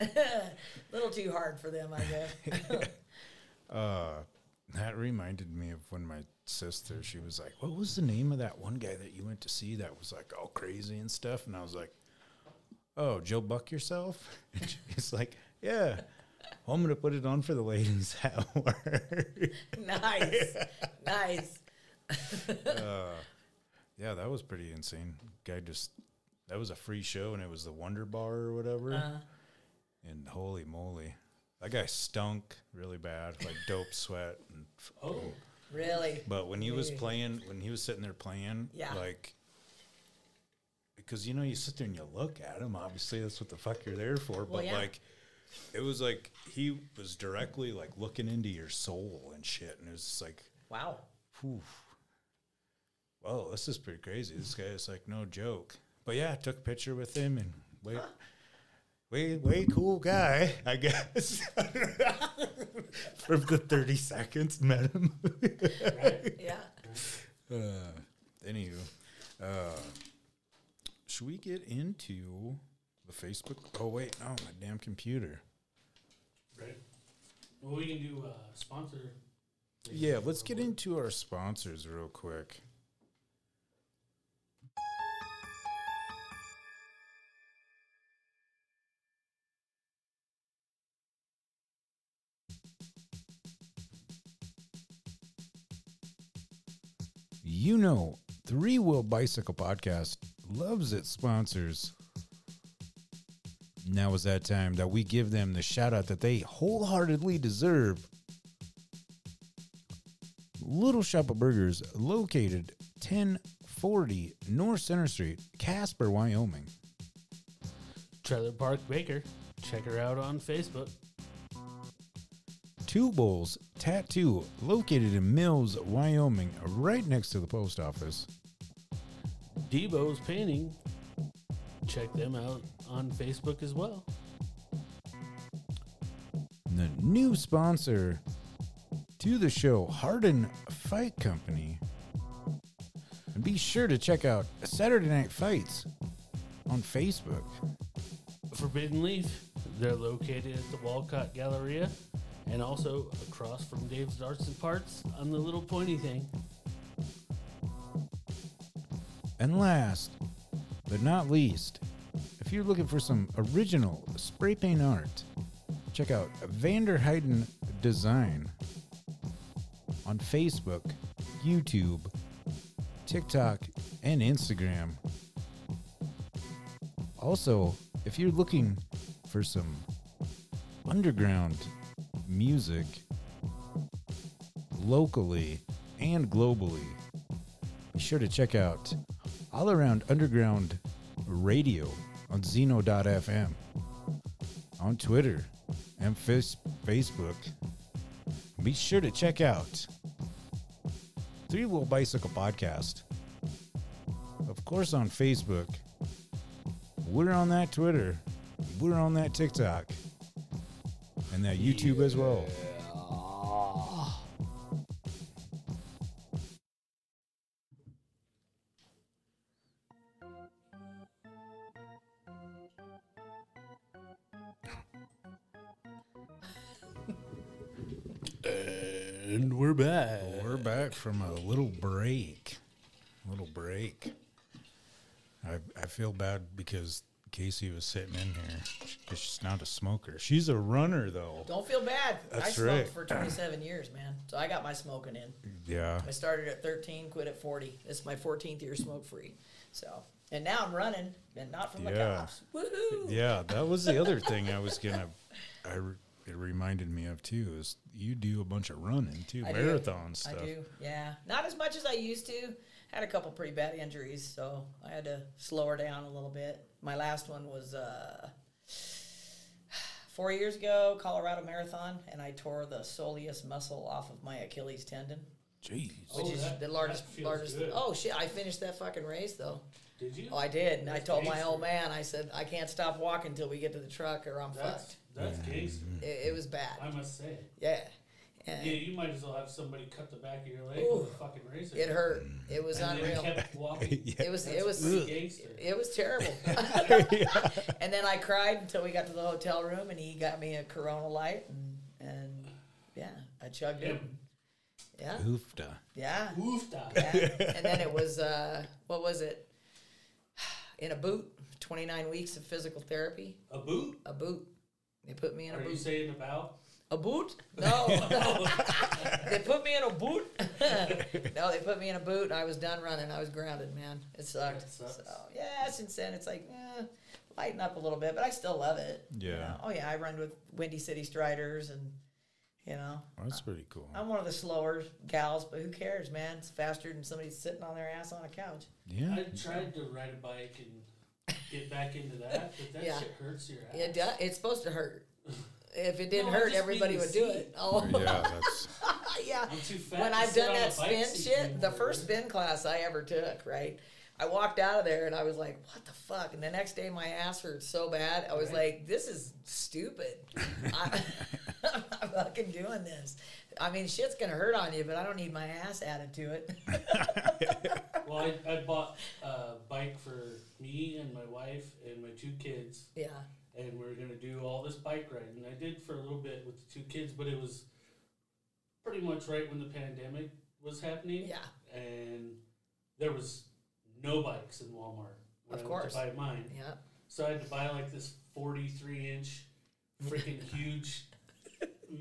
little too hard for them, I guess. Uh, that reminded me of when my sister. She was like, "What was the name of that one guy that you went to see that was like all crazy and stuff?" And I was like, "Oh, Joe Buck yourself." And she's like, "Yeah." Well, I'm gonna put it on for the ladies at work. nice, nice. uh, yeah, that was pretty insane. Guy just that was a free show, and it was the Wonder Bar or whatever. Uh, and holy moly, that guy stunk really bad, like dope sweat. And, Oh, really? but when he was playing, when he was sitting there playing, Yeah. like. Because you know you sit there and you look at him. Obviously, that's what the fuck you're there for. Well, but yeah. like, it was like he was directly like looking into your soul and shit, and it was just like, Wow. whew. Well, this is pretty crazy. This guy is like no joke. But yeah, I took a picture with him and way, way, way cool guy, I guess. From the thirty seconds, met him. Yeah. Uh, anywho, uh, should we get into the Facebook? Oh wait, no, my damn computer. Right. Well, we can do uh, sponsor. Yeah, let's get into our sponsors real quick. You know, Three Wheel Bicycle Podcast loves its sponsors. Now is that time that we give them the shout out that they wholeheartedly deserve. Little Shop of Burgers, located 1040 North Center Street, Casper, Wyoming. Trailer Park Baker. Check her out on Facebook. Two Bowls Tattoo, located in Mills, Wyoming, right next to the post office. Debo's Painting. Check them out on Facebook as well. The new sponsor to the show, Hardin Fight Company. And be sure to check out Saturday Night Fights on Facebook. Forbidden Leaf. They're located at the Wolcott Galleria and also across from Dave's Arts and Parts on the little pointy thing. And last but not least, if you're looking for some original spray paint art, check out Vanderheiden Design on Facebook, YouTube, TikTok, and Instagram. Also, if you're looking for some underground music locally and globally, be sure to check out All Around Underground Radio on Zeno.fm, on Twitter and face- Facebook. Be sure to check out Three Wheel Bicycle Podcast. Of course, on Facebook. We're on that Twitter. We're on that TikTok. And that YouTube as well. From a little break. A Little break. I I feel bad because Casey was sitting in here because she's not a smoker. She's a runner though. Don't feel bad. That's I smoked right. for 27 years, man. So I got my smoking in. Yeah. I started at 13, quit at 40. This is my 14th year smoke free. So, and now I'm running, and not from the Yeah. cops. Woohoo! Yeah, that was the other thing I was gonna. I re- it reminded me of too is you do a bunch of running too, I do. marathon I do, yeah. Not as much as I used to. Had a couple pretty bad injuries, so I had to slow her down a little bit. My last one was uh, four years ago, Colorado Marathon, and I tore the soleus muscle off of my Achilles tendon, Jeez. which Oh, is that- the largest. largest. good. Oh shit! I finished that fucking race though. Did you? Oh, I did, and I told my old man, I said, I can't stop walking until we get to the truck, or I'm That's fucked. That's gangster. It, it was bad. I must say. Yeah, and Yeah, you might as well have somebody cut the back of your leg Ooh. with a fucking razor. it hurt. It was and unreal. Then kept walking. Yeah. It was. That's It was. pretty gangster. It was terrible. and then I cried until we got to the hotel room, and he got me a Corona Light, and, and yeah, I chugged it. Yeah, Oofda. yeah, Woofda. yeah. And then it was uh, what was it? In a boot. Twenty nine weeks of physical therapy. A boot? A boot. They put me in a Are you boot. saying about? A boot? No. they put me in a boot. no, they put me in a boot. and I was done running. I was grounded, man. It sucked. That sucks. So yeah, since then it's like, eh, lighten up a little bit, but I still love it. you Yeah. know. Oh yeah, I run with Windy City Striders, and you know, That's pretty cool. I'm one of the slower gals, but who cares, man? It's faster than somebody sitting on their ass on a couch. Yeah. I tried to ride a bike and get back into that, but that Yeah. shit hurts your ass. It does. it's supposed to hurt. if it didn't No, I hurt, just everybody mean would do seat. it. Oh, yeah, that's yeah. I'm too fat. When to I've sit done on a that bike spin seat shit, the anymore. first spin class I ever took, right? I walked out of there and I was like, "What the fuck?" And the next day, my ass hurt so bad. I was Right. like, "This is stupid. I, I'm not fucking doing this. I mean, shit's gonna hurt on you, but I don't need my ass added to it." Well, I, I bought a bike for me and my wife and my two kids, yeah, and we were gonna do all this bike riding. I did for a little bit with the two kids, but it was pretty much right when the pandemic was happening. yeah, and there was no bikes in Walmart when Of I went course. to buy mine. yeah. So I had to buy like this 43 inch freaking huge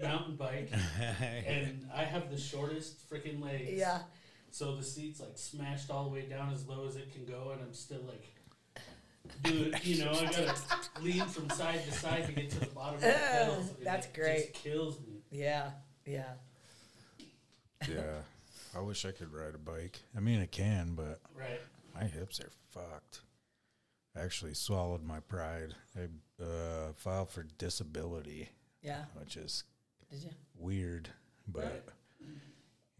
mountain bike, and I have the shortest freaking legs. Yeah, So the seat's like smashed all the way down as low as it can go, and I'm still like. Do it, you know, I gotta lean from side to side to get to the bottom of the pedals. and That's it great. Just kills me. yeah, yeah. yeah. I wish I could ride a bike. I mean, I can, but Right. my hips are fucked. I actually swallowed my pride. I uh, filed for disability, Yeah. which is Did you? weird, but Right.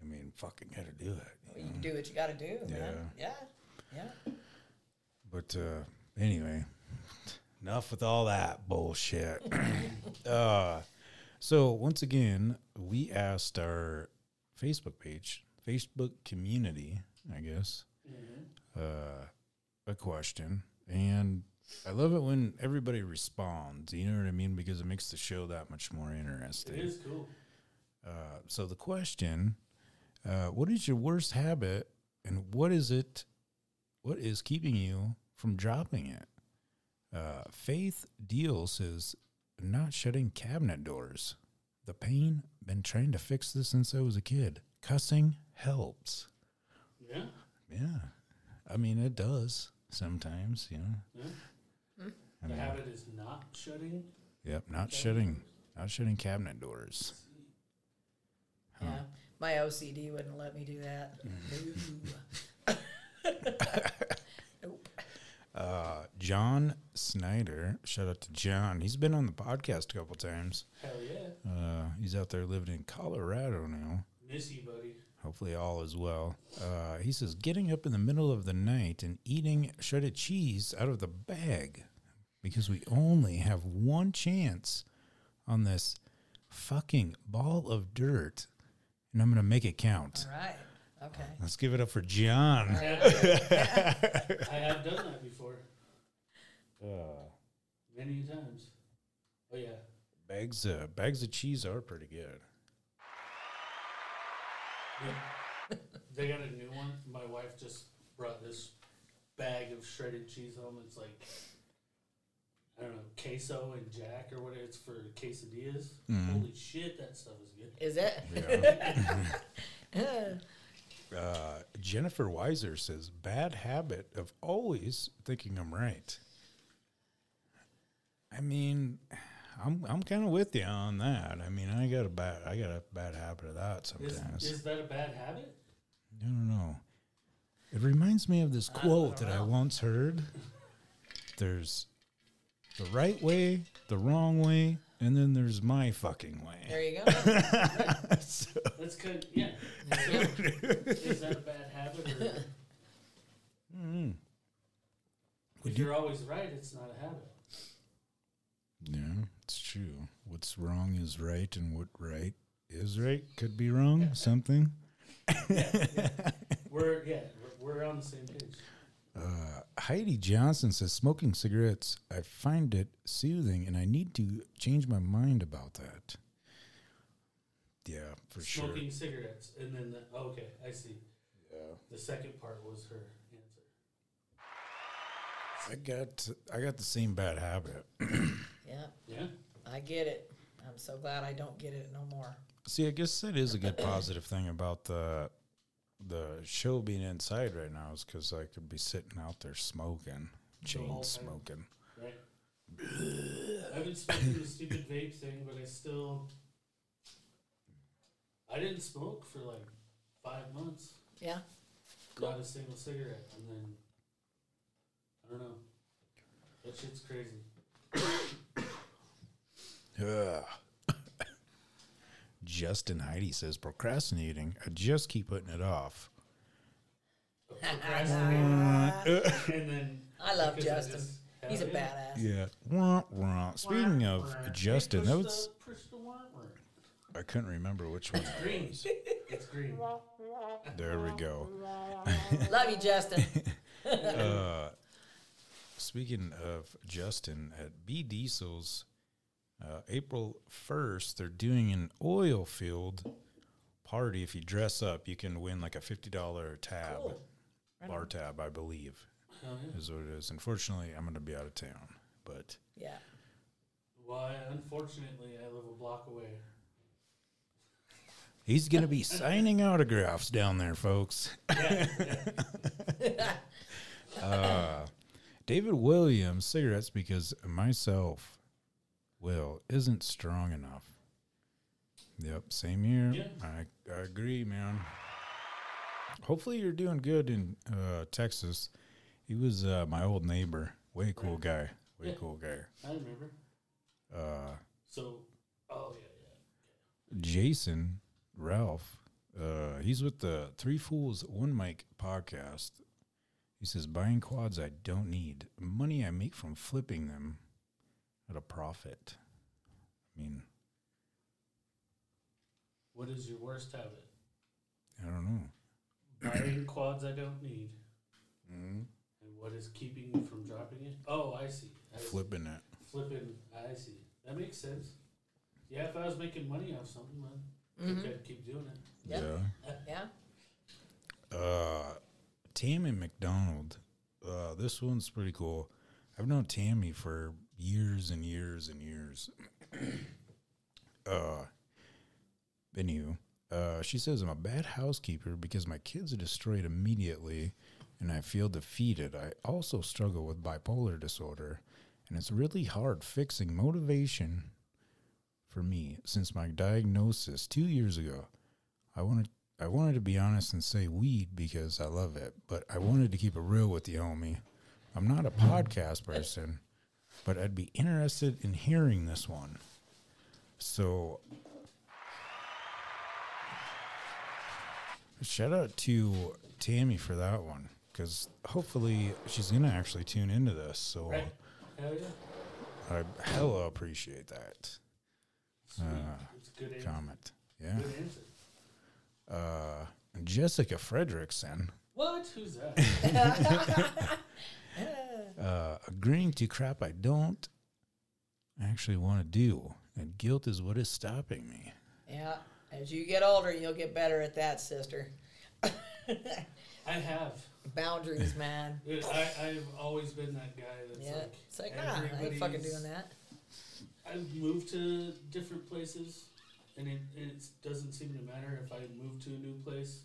I mean, fucking gotta do it. you You know? do what you got to do, man. Yeah, yeah. But uh, anyway, enough with all that bullshit. uh, so once again, we asked our Facebook page, Facebook community, I guess, hmm uh, a question, and I love it when everybody responds. You know what I mean? Because it makes the show that much more interesting. is cool. Uh, so the question: uh, What is your worst habit, and what is it? What is keeping you from dropping it? Uh, Faith Deal says, "Not shutting cabinet doors. The pain. Been trying to fix this since I was a kid. Cussing helps. Yeah. Yeah, I mean it does sometimes. You know. Yeah. I The mean, habit is not shutting. yep. Not cabinet shutting. Not shutting cabinet doors. Huh. Yeah, my OCD wouldn't let me do that. nope. Uh, John Snyder, shout out to John. He's been on the podcast a couple times. Hell yeah. Uh, he's out there living in Colorado now. Miss you, buddy. Hopefully, all is well. Uh, he says, getting up in the middle of the night and eating shredded cheese out of the bag because we only have one chance on this fucking ball of dirt, and I'm going to make it count. All right. Okay. Let's give it up for John. I have, I have done that before Uh, many times. Oh yeah. bags, uh, bags of cheese are pretty good. Yeah. They got a new one. My wife just brought this bag of shredded cheese home. It's like I don't know, queso and jack or whatever. it's for quesadillas. Mhm. Holy shit, that stuff is good. Is it? Yeah. uh, Jennifer Weiser says, bad habit of always thinking I'm right. I mean, I'm I'm kind of with you on that. I mean, I got a bad I got a bad habit of that sometimes. is that a bad habit? I don't know. It reminds me of this I quote don't that I once heard. There's the right way, the wrong way, and then there's my fucking way. there you go. So- That's good. Yeah. So, is that a bad habit? Or Mm. Would if you- you're always right, it's not a habit. Yeah, it's true. What's wrong is right, and what right is right could be wrong. Something. We're yeah, we're, we're on the same page. Uh, Heidi Johnson says smoking cigarettes. I find it soothing, and I need to change my mind about that. Yeah, for sure. Smoking cigarettes, and then the, okay, I see. Yeah, The second part was her answer. I got I got the same bad habit. Yeah, Yeah. I get it. I'm so glad I don't get it no more. See, I guess that is a good positive thing about the the show being inside right now is because I could be sitting out there smoking, chain whole smoking. Right. I've been smoking the stupid vape thing, but I still. I didn't smoke for like five months. Yeah. Not a single cigarette, and then. I don't know. That shit's crazy. Yeah. Justin Heidi says procrastinating. I just keep putting it off. and then I love because I Justin. just- He's a hell yeah. badass. Yeah. Wah, wah. Speaking of Hey, Justin, push that the- was push the wah, wah. I couldn't remember which one. It's green. It's green. There we go. Love you, Justin. Uh, speaking of Justin at B Diesel's, uh, April first, they're doing an oil field party. If you dress up, you can win like a fifty dollar tab, Cool. bar tab, I believe, Hell yeah. is what it is. Unfortunately, I'm going to be out of town, but Yeah. Why, unfortunately, I live a block away. he's going to be signing autographs down there, folks. Yeah, Uh, David Williams cigarettes because myself, Will, isn't strong enough. Yep, same here. Yeah. I, I agree, man. Hopefully, you're doing good in uh, Texas. He was uh, my old neighbor. Way cool guy. Way Yeah. cool guy. I remember. Uh, So, oh yeah, yeah. Jason Ralph. Uh, he's with the Three Fools One Mic podcast. He says buying quads I don't need, money I make from flipping them at a profit. I mean, What is your worst habit? I don't know. Buying quads I don't need. Mm-hmm. And what is keeping you from dropping it? Oh, I see. I see. Flipping it. Flipping. I see. That makes sense. Yeah, if I was making money off something, then Mhm. I'd keep doing it. Yeah. Yeah. Yeah. Uh, Tammy McDonald. Uh, this one's pretty cool. I've known Tammy for years and years and years. uh, anywho, uh, she says I'm a bad housekeeper because my kids are destroyed immediately, and I feel defeated. I also struggle with bipolar disorder, and it's really hard fixing motivation for me since my diagnosis two years ago. I wanted I wanted to be honest and say weed because I love it, but I wanted to keep it real with you, homie. I'm not a podcast person, but I'd be interested in hearing this one. So, shout out to Tammy for that one because hopefully she's going to actually tune into this. So, Right. Hell yeah. I hella appreciate that. Uh, it's a good answer. comment. Yeah. Good answer. Uh, Jessica Fredrickson. What? Who's that? uh, agreeing to crap I don't actually want to do, and guilt is what is stopping me. Yeah. As you get older, you'll get better at that, sister. I have. Boundaries, man. Dude, I, I've always been that guy that's Yeah. like, It's like, nah, I ain't fucking doing that. I've moved to different places, and it, it doesn't seem to matter if I move to a new place.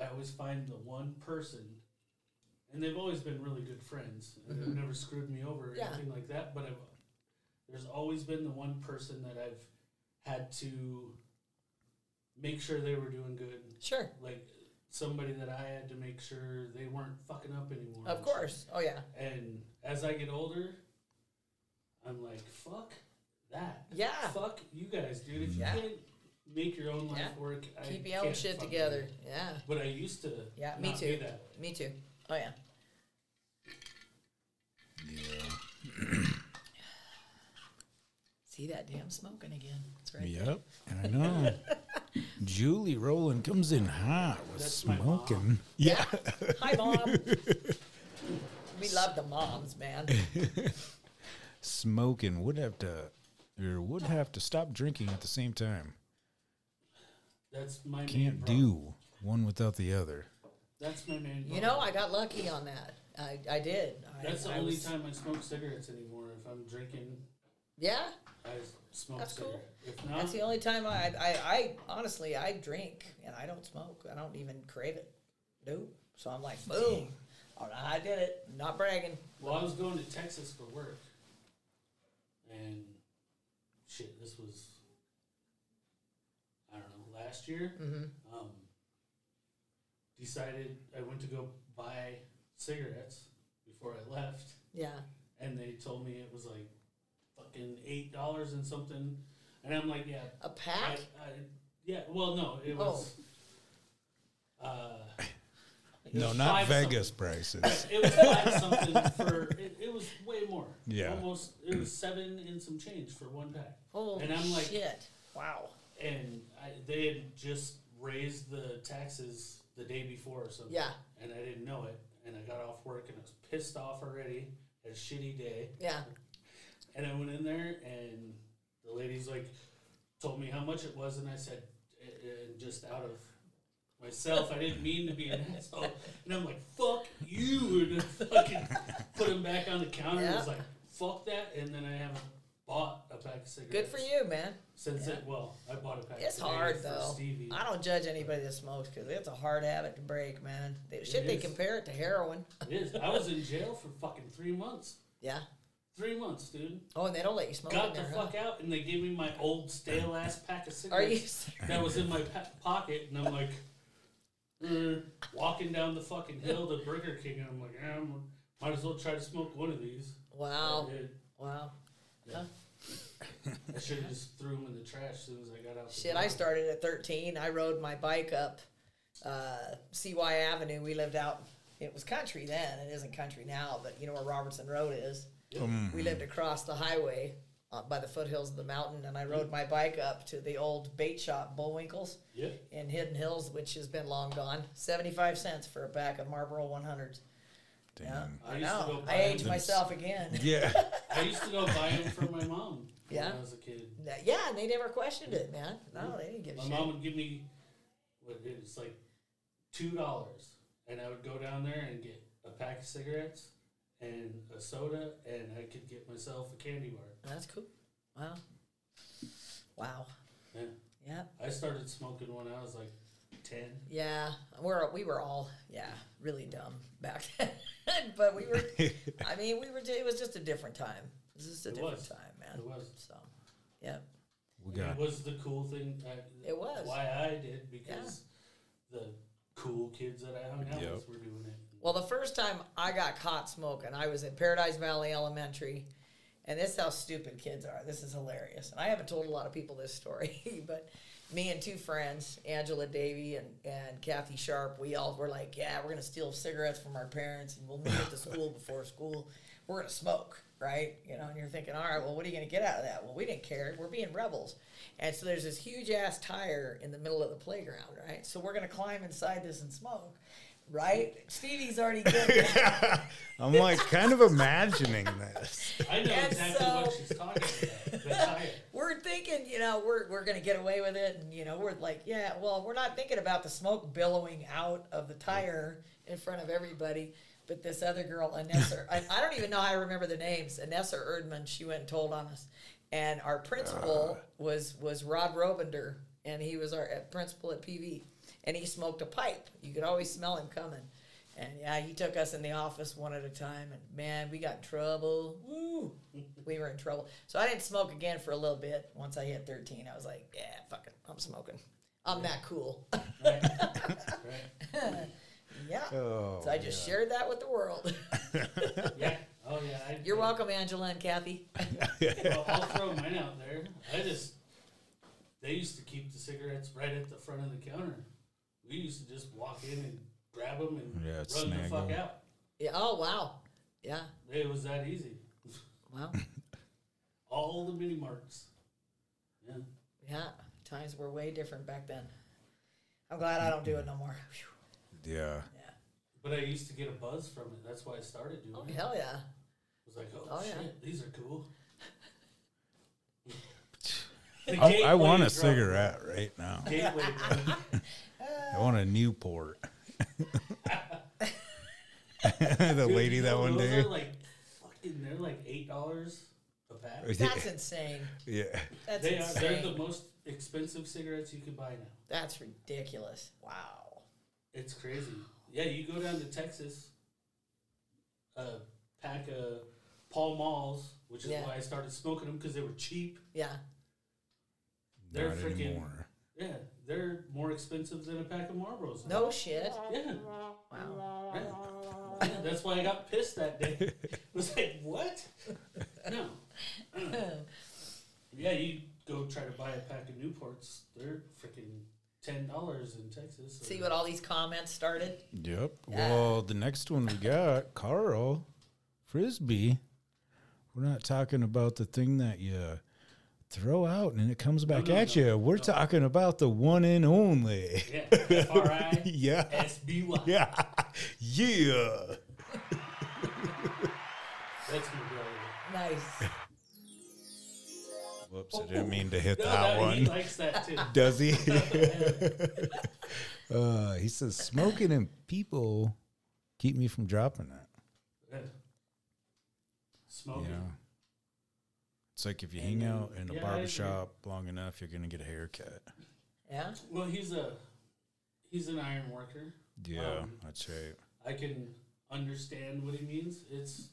I always find the one person, and they've always been really good friends, and they've Mhm. never screwed me over or Yeah. anything like that. But I've, there's always been the one person that I've had to make sure they were doing good, Sure. like somebody that I had to make sure they weren't fucking up anymore. Of and shit. course. Oh, yeah. And as I get older, I'm like, fuck that. Yeah. Fuck you guys, dude. If you Yeah. can't make your own life Yeah. work, I Keep your own can't shit fucking together. do. Yeah. But I used to. Yeah, me not too. Do that. Me too. Oh, yeah. Yeah. See that damn smoking again. It's right. Yep, I know. Julie Rowland comes in hot with That's smoking. mom. Yeah. Hi, mom. we love the moms, man. smoking would have to or would have to stop drinking at the same time. That's my Can't problem. do one without the other. That's my main. You know, I got lucky on that. I, I did. I, That's the I only was- time I smoke cigarettes anymore. If I'm drinking, Yeah, I smoke That's cool. If not, that's the only time I, I, I honestly I drink and I don't smoke. I don't even crave it. Nope. So I'm like, boom. All right, I did it. Not bragging. well, I was going to Texas for work, and shit, this was I don't know last year. Mm-hmm. um, decided I went to go buy cigarettes before I left, Yeah. and they told me it was like fucking eight dollars and something And I'm like, yeah, a pack? I, yeah. Well, no, it was. Uh, it No, was not five something. Vegas prices. It was five something for. It, it was way more. Yeah. almost. It was seven and some change for one pack. Holy and I'm like- shit. Wow. And I, they had just raised the taxes the day before or something. Yeah. And I didn't know it. And I got off work and I was pissed off already. Had a shitty day. Yeah. And I went in there and the lady's like, told me how much it was. And I said, and just out of myself, I didn't mean to be an asshole. And I'm like, fuck you. And I fucking put him back on the counter and was like, fuck that. And then I haven't bought a pack of cigarettes. Good for you, man. Since Yeah. it, well, I bought a pack. It's hard though. Stevie. I don't judge anybody that smokes because it's a hard habit to break, man. They, shit, they compare it to heroin. It is. I was in jail for fucking three months. Yeah. Three months, dude. Oh, and they don't let you smoke Got in the there, huh? fuck out, and they gave me my old stale ass pack of Are cigarettes. that was in my pocket, and I'm like, uh, walking down the fucking hill to Burger King, and I'm like, eh, might as well try to smoke one of these. Wow. Wow. Yeah. I should have just threw them in the trash as soon as I got out. the Shit. I started at 13. I rode my bike up uh, CY Avenue. We lived out, it was country then. It isn't country now, but you know where Robertson Road is. Yep. Mm. We lived across the highway uh, by the foothills of the mountain, and I rode my bike up to the old bait shop, Bullwinkle's, Yep. in Hidden Hills, which has been long gone. 75 cents for a pack of Marlboro 100s. Yeah, Damn. I I used to know. go buy I aged myself again. Yeah. I used to go buy them for my mom Yeah. when I was a kid. Yeah, and they never questioned it, man. No, mm-hmm. they didn't give a My shit. mom would give me what it was like two dollars, and I would go down there and get a pack of cigarettes and a soda, and I could get myself a candy bar. That's cool. Wow. Wow. Yeah. Yeah. I started smoking when I was like ten. Yeah. We're we were all yeah really dumb back then, but we were. I mean, we were. It was just a different time. It was just a It different was. time, man. It was. So, yeah. We got It was the cool thing. I, It was. why I did because the cool kids that I hung out Yep. with were doing it. Well, the first time I got caught smoking, I was at Paradise Valley Elementary, and this is how stupid kids are. This is hilarious, and I haven't told a lot of people this story, but me and two friends, Angela Davy and, and Kathy Sharp, we all were like, yeah, we're gonna steal cigarettes from our parents, and we'll meet at the school before school. We're gonna smoke, right? You know, and you're thinking, all right, well, what are you gonna get out of that? Well, we didn't care. We're being rebels, and so there's this huge ass tire in the middle of the playground, right? So we're gonna climb inside this and smoke. Right, Stevie's already good. I'm like kind of imagining this. I know And exactly what so- she's talking about. The tire. we're thinking, you know, we're, we're going to get away with it. And, you know, we're like, yeah, well, we're not thinking about the smoke billowing out of the tire in front of everybody. But this other girl, Anessa, I, I don't even know how I remember the names. Anessa Erdman, she went and told on us. And our principal was, was Rod Robender, and he was our uh, principal at PV. And he smoked a pipe. You could always smell him coming. And yeah, he took us in the office one at a time, and man, we got in trouble. Woo! we were in trouble. So I didn't smoke again for a little bit. Once I hit 13, I was like, yeah, fuck it, I'm smoking. I'm that cool. Right. right. yeah. Oh, So I just yeah. shared that with the world. Yeah. Oh yeah. I, You're welcome, Angela and Kathy. Well, I'll throw mine out there. I just they used to keep the cigarettes right at the front of the counter. We used to just walk in and grab them and Yeah, run the snag fuck 'em. out. Yeah. Oh wow. Yeah. It was that easy. Wow. All the mini marks. Yeah. yeah. Times were way different back then. I'm glad I don't do it no more. Phew. Yeah. Yeah. But I used to get a buzz from it. That's why I started doing Oh it. hell yeah. I was like, oh, Oh, shit, yeah. these are cool. I, The I gateway want a drug. cigarette right now. Gateway drug. Uh. I want a Newport. the Dude, lady you that know, one those day. Are like fucking, they're like eight dollars a pack. That's insane. Yeah. That's They are. They're insane. the most expensive cigarettes you can buy now. That's ridiculous. Wow. It's crazy. Yeah, you go down to Texas, a pack of Pall Malls, which is Yeah. why I started smoking them because they were cheap. Yeah. They're Not freaking- anymore. Yeah, they're more expensive than a pack of Marlboros. now. No shit. Yeah, Wow. yeah. Yeah, That's why I got pissed that day. I was like, what? No. Uh. Yeah, you go try to buy a pack of Newports, they're freaking ten dollars in Texas. so- See what all these comments started? Yep. Yeah. Well, the next one we got, Carl Frisby. We're not talking about the thing that you throw out and it comes back no, at no, you. We're no. talking about the one and only. Yeah, F R I yeah. S B Y. Yeah. Yeah. That's my brother. Nice. Whoops, I didn't mean to hit No, that no, He one. likes that too. Does he? uh, he says smoking and people keep me from dropping that. Yeah. Smoking. Yeah. It's like if you And hang then- out in a yeah, I barber shop long enough, you're gonna get a haircut. Yeah. Well, he's a he's an iron worker. Yeah, Um, that's right. I can understand what he means. It's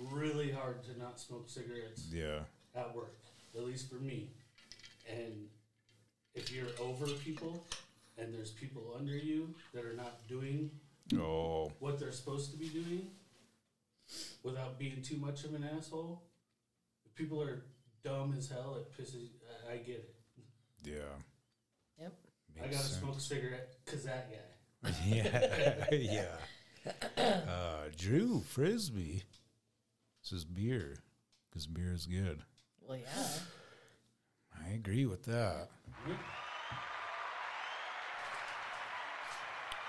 really hard to not smoke cigarettes Yeah. at work, at least for me. And if you're over people and there's people under you that are not doing Oh, what they're supposed to be doing without being too much of an asshole, if people are dumb as hell, it pisses. I, I get it. yeah. Yep. I gotta smoke a cigarette because that guy. yeah, yeah. Uh, Drew Frisby says beer because beer is good. Well, yeah. I agree with that. Yeah.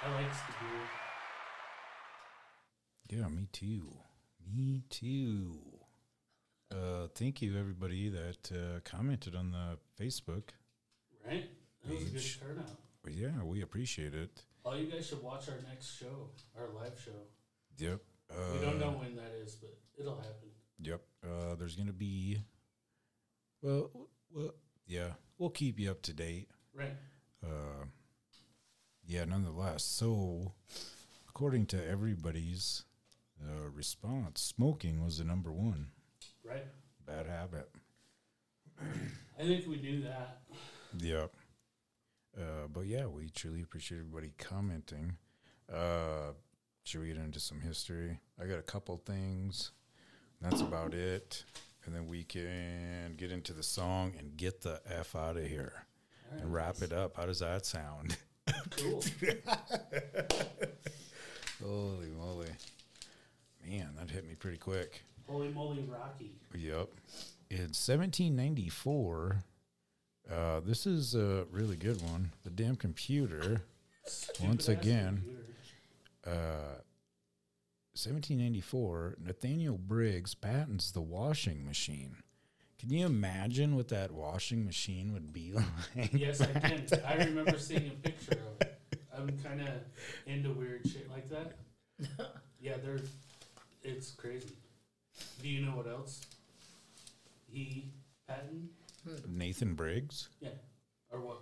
I likes the beer. Yeah, me too. Me too. Uh, thank you, everybody that uh, commented on the Facebook. Right? That was a Page. good turnout. Well, yeah, we appreciate it. All you guys should watch our next show, our live show. Yep. Uh, We don't know when that is, but it'll happen. Yep. Uh, there's gonna be. Well, well, yeah, we'll keep you up to date. Right. Uh, yeah, nonetheless. So, according to everybody's uh, response, smoking was the number one Right. bad habit. I think we knew that. Yep. Uh, but yeah, we truly appreciate everybody commenting. Uh, should we get into some history? I got a couple things. That's about it. And then we can get into the song and get the F out of here All and wrap it up. How does that sound? Cool. Holy moly. Man, that hit me pretty quick. Holy moly, Rocky. Yep. In 1794, uh, this is a really good one. The damn computer, Once again. computer. uh, 1794, Nathaniel Briggs patents the washing machine. Can you imagine what that washing machine would be like? Yes, I can. I remember seeing a picture of it. I'm kind of into weird shit like that. Yeah, they're. It's crazy. Do you know what else? He patent Nathan Briggs? Yeah, or what?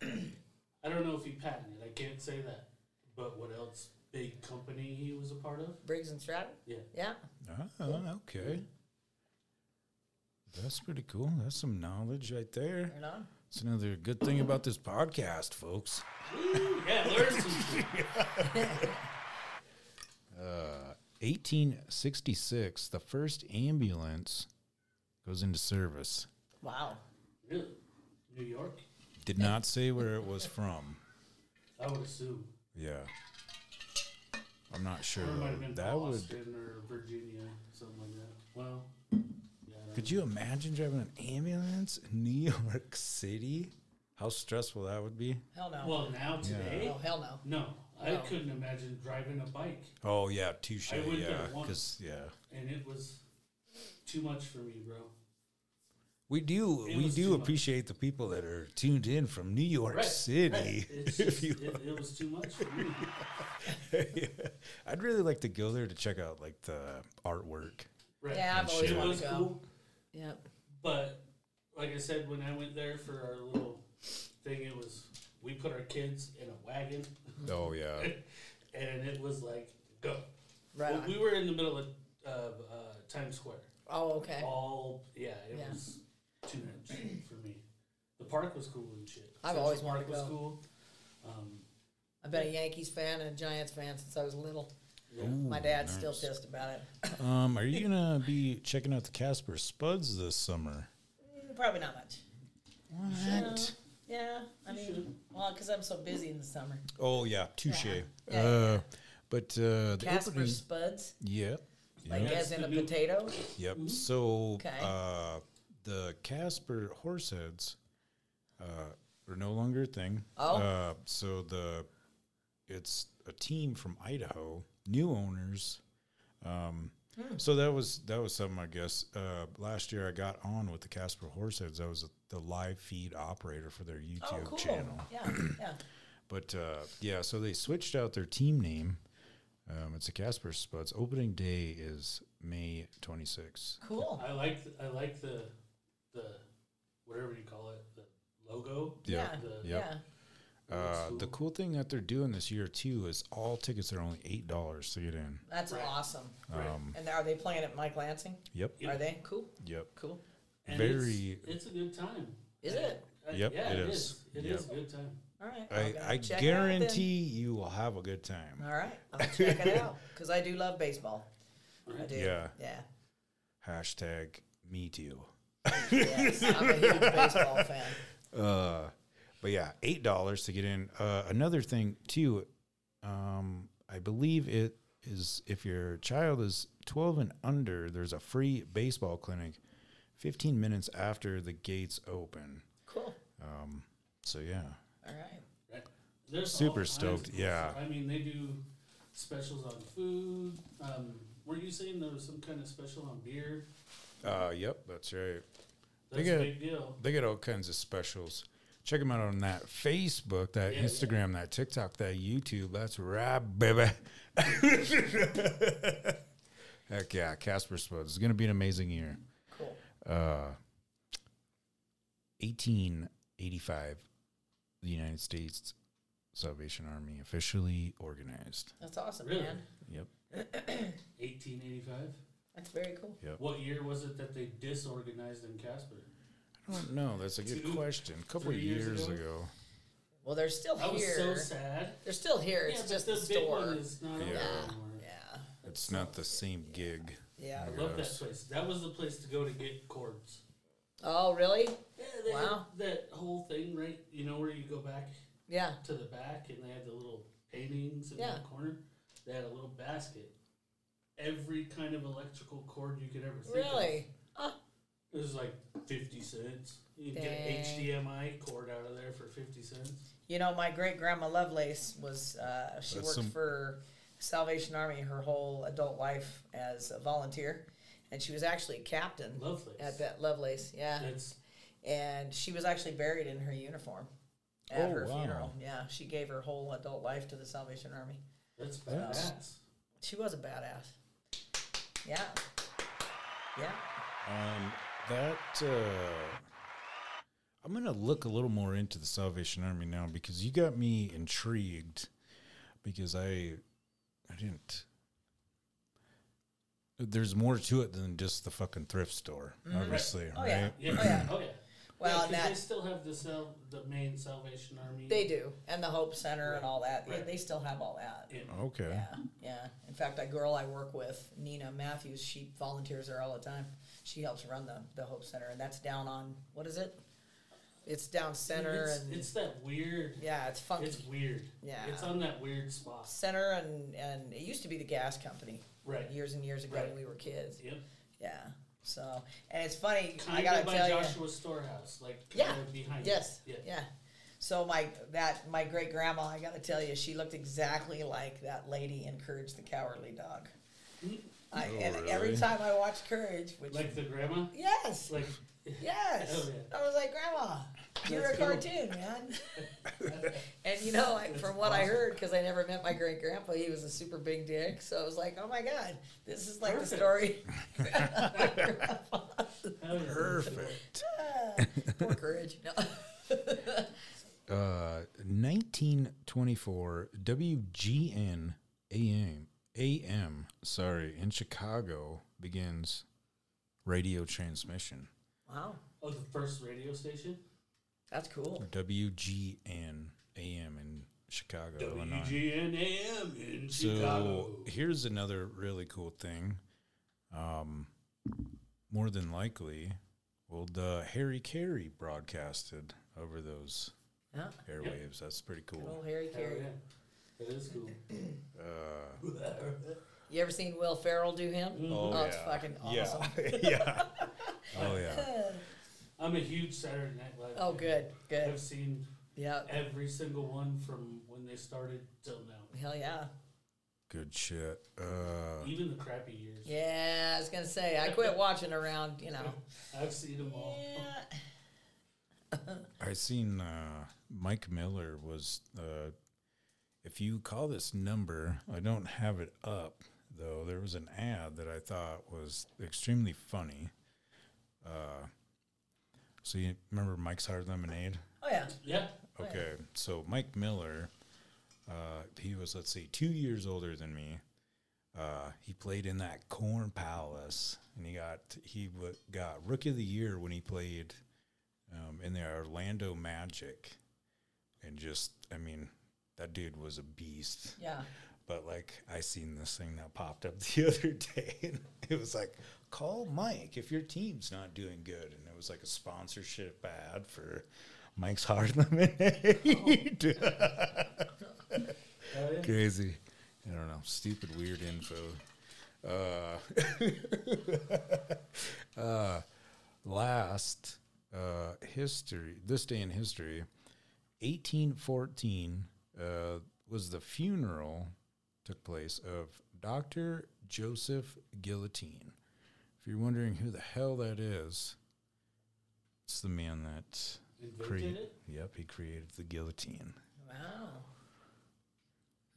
I don't know if he patented. I can't say that. But what else? Big company he was a part of. Briggs and Stratton? Yeah. Yeah. Ah, okay. That's pretty cool. That's some knowledge right there. Right on. It's another good thing about this podcast, folks. Woo, yeah, learn some shit. Uh, 1866, the first ambulance goes into service. Wow. Really? New York? Did not say where it was from. I would assume. Yeah. I'm not sure or it might have been That would. Or Virginia, something like that. Well, yeah. I don't Could know. you imagine driving an ambulance in New York City? How stressful that would be. Hell no. Well, now today, oh, hell no. no. I No. couldn't imagine driving a bike, Oh yeah, touche. I went Yeah, there once. because yeah, and it was too much for me, bro. We do It we do too much. appreciate the people that are tuned in from New York Right, City. right. It's if just, you it, it was too much for me. I'd really like to go there to check out like the artwork. Right. Yeah, I've always it wanted was to go. cool. Yep. But like I said, when I went there for our little thing, it was we put our kids in a wagon, Oh yeah. and it was like go. Right Well, we were in the middle of, of uh, Times Square. Oh, okay. All yeah, it Yeah. was too much for me. The park was cool and shit. I've Central always wanted Park to was go. cool. Um, I've been a Yankees fan and a Giants fan since I was little. Ooh, My dad's still nice. pissed about it. Um, are you gonna be checking out the Casper Spuds this summer? Mm, Probably not much. What? Yeah, I mean, well, because I'm so busy in the summer. Oh yeah, touche. Yeah. Yeah, Uh, but uh, the Casper opening, Spuds, yep, like yep, as in a potato. yep. Mhm. So Okay. uh, the Casper Horseheads uh, are no longer a thing. Oh. uh, so the it's a team from Idaho, new owners. Um, Hmm. So that was that was something I guess. Uh, last year I got on with the Casper Horseheads. I was the live feed operator for their Oh, YouTube cool. channel. Yeah, yeah. But uh, yeah, so they switched out their team name. Um, it's a Casper Spuds. Opening day is May 26th. Cool. I like th- I like the the whatever you call it the logo. Yeah, The- yeah. Uh, the cool thing that they're doing this year too is all tickets are only eight dollars to get in. That's Right. awesome. Um, And are they playing at Mike Lansing? yep, Yep. Are they? Cool. yep. Cool. And Very- It's, it's a good time. Is it? uh, Yep, yeah, it it is. is. It Yep. is a good time. All right. I, I'll go I check it out then. guarantee you will have a good time. All right. I'll check it out because I do love baseball. I do. Yeah. Yeah. Hashtag me too. Yes. I'm a huge baseball fan. Uh, but yeah, eight dollars to get in. Uh, another thing too, um, I believe it is if your child is twelve and under, there's a free baseball clinic, fifteen minutes after the gates open. Cool. Um, so yeah, All right. Right. There's Super stoked, yeah. I mean, they do specials on food. Um, were you saying there was some kind of special on beer? uh, yep, that's right. They That's get- a big deal. They get all kinds of specials. Check them out on that Facebook, that Yeah, Instagram, that TikTok, that YouTube. That's right, baby. Heck yeah, Casper Spuds. It's going to be an amazing year. Cool. Uh, 1885, the United States Salvation Army officially organized. That's awesome, Really? man. Yep. 1885. That's very cool. Yep. What year was it that they disorganized in Casper? I don't know. That's a good Two, question. A couple of years years ago? ago. Well, they're still I was here. so sad. They're still here. It's just but the, the big store. one is not Yeah. anymore. yeah. It's not the sucks. same gig. Yeah. I love that place. That was the place to go to get cords. Oh, really? Yeah, they Wow. that whole thing, right? You know where you go back Yeah. to the back and they had the little paintings in Yeah. that corner? They had a little basket. Every kind of electrical cord you could ever think of. Really? of. It was like 50 cents. You can get an HDMI cord out of there for 50 cents. You know, my great grandma Lovelace was, uh, she That's worked some- for Salvation Army her whole adult life as a volunteer. And she was actually a captain Lovely. at that Lovelace. Yeah. It's And she was actually buried in her uniform at Oh, her wow. funeral. Yeah. She gave her whole adult life to the Salvation Army. that's That's- badass. She was a badass. Yeah. Yeah. Um, that uh, I'm gonna look a little more into the Salvation Army now because you got me intrigued because I I didn't. There's more to it than just the fucking thrift store, Mhm. obviously, Oh, right? yeah. Yeah. Oh, yeah. Oh, yeah. Well, yeah, and 'cause that- they still have the sal- the main Salvation Army. They do. And the Hope Center and all that. Yeah, Right. they still have all that. Yeah. Okay. Yeah, yeah. In fact, a girl I work with, Nina Matthews, she volunteers there all the time. She helps run the, the Hope Center, and that's down on what is it? It's down center it's, and it's that weird. yeah, it's funky. It's weird. Yeah. It's on that weird spot. center and and it used to be the gas company Right. years and years ago Right. when we were kids. Yep. Yeah. So and it's funny. I Kind gotta of by tell you. Joshua Storehouse, like Yeah. behind. Yes. it. Yeah. So my that my great grandma, I got to tell you, she looked exactly like that lady in Courage the Cowardly Dog. Mhm. I, Oh, and every time I watch Courage, which Like the grandma. yes, Like yes, Hell yeah. I was like, Grandma, you're That's a cool. cartoon, man. and you know, like, from what I heard, because I never met my great grandpa, he was a super big dick. So I was like, oh my god, this is like Perfect. the story. Perfect. Ah, Poor Courage. No. Uh, 1924 WGN AM AM sorry in Chicago begins radio transmission. Wow, Oh, the first radio station. that's cool. WGN AM in Chicago, Illinois. WGN AM in So Chicago. here's another really cool thing. Um, more than likely, Well, the Harry Caray broadcasted over those Yeah. airwaves. That's pretty Good cool. old Harry Hell Caray. yeah. That is cool. Uh, You ever seen Will Ferrell do him? oh, Oh, it's yeah. fucking awesome. Yeah. yeah. Oh yeah. I'm a huge Saturday Night Live. Oh, fan. good, good. I've seen Yeah. every single one from when they started till now. Hell yeah. Good shit. Uh, Even the crappy years. Yeah, I was gonna say I quit watching around. You know. I've seen them all. Yeah. I seen uh, Mike Miller was. Uh, if you call this number, I don't have it up though. There was an ad that I thought was extremely funny. Uh, so you remember Mike's Hard Lemonade? Oh yeah. Yeah. Oh, yeah. Okay, so Mike Miller, uh, he was let's see, two years older than me. Uh, he played in that Corn Palace, and he got he w- got Rookie of the Year when he played um, in the Orlando Magic, and just I mean that dude was a beast. Yeah. But like I seen this thing that popped up the other day, and it was like, call Mike if your team's not doing good, and it was like a sponsorship ad for Mike's Hard Lemonade. Yeah. Crazy. I don't know. Stupid, weird info. Uh, uh, last uh, history, this day in history, 1814 uh, was the funeral took place of Dr. Joseph Guillotine. If you're wondering who the hell that is, it's the man that created. it? Yep, he created the guillotine. Wow.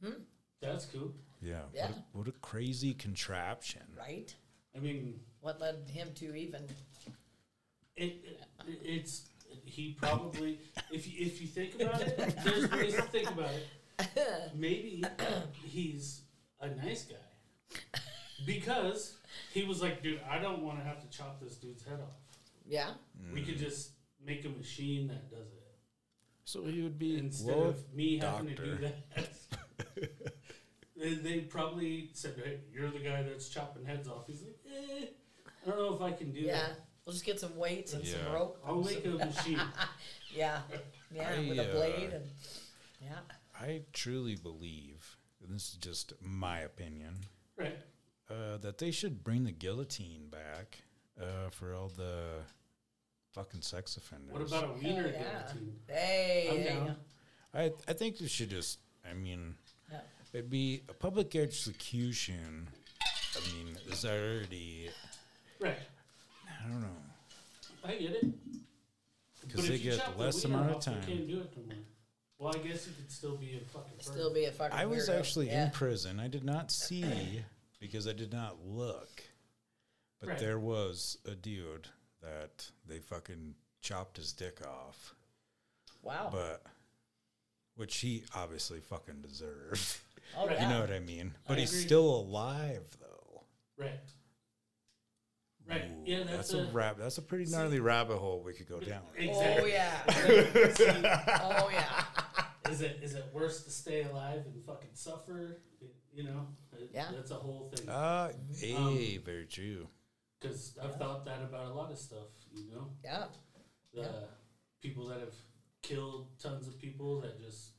Hmm. That's cool. Yeah. Yeah. What, a, what a crazy contraption. Right. I mean, What led him to even? it, it it's he probably if you, if you think about it, there's ways think about it. Maybe he's a nice guy because he was like, dude, I don't want to have to chop this dude's head off. Yeah. We could just make a machine that does it So he would be instead well, of me having to do that. they, they probably said, hey, "You're the guy that's chopping heads off." He's like, eh, "I don't know if I can do that. Yeah. that. We'll just get some weights and some rope. I'll make a machine." Yeah. Yeah. I, with a uh, blade and. Yeah. I truly believe, and this is just my opinion, right. uh, that they should bring the guillotine back uh, for all the fucking sex offenders. What about a wiener Hell yeah. guillotine? Hey. I'm you down. go. I I think they should just. I mean, Yeah. it'd be a public execution. I mean, is already. Right. I don't know. I get it. Because they get less amount of off, you time. Can't do it no more. Well, I guess you could still be a fucking. Still be a fucking. I was weirdo. actually yeah. in prison. I did not see because I did not look. But Right. there was a dude that they fucking chopped his dick off. Wow. But which he obviously fucking deserved. oh Right. You know what I mean? But I he's agree. still alive though. Right. Right. Ooh, yeah, that's, a, a. rab- that's a pretty See- gnarly rabbit hole we could go down. Oh Exactly. yeah. oh yeah. Oh, Is it is it worse to stay alive and fucking suffer? You know, It- Yeah. that's a whole thing. Uh, hey, Um, very true. Because I've Yeah. thought that about a lot of stuff. You know, Yeah. the Yeah. people that have killed tons of people that just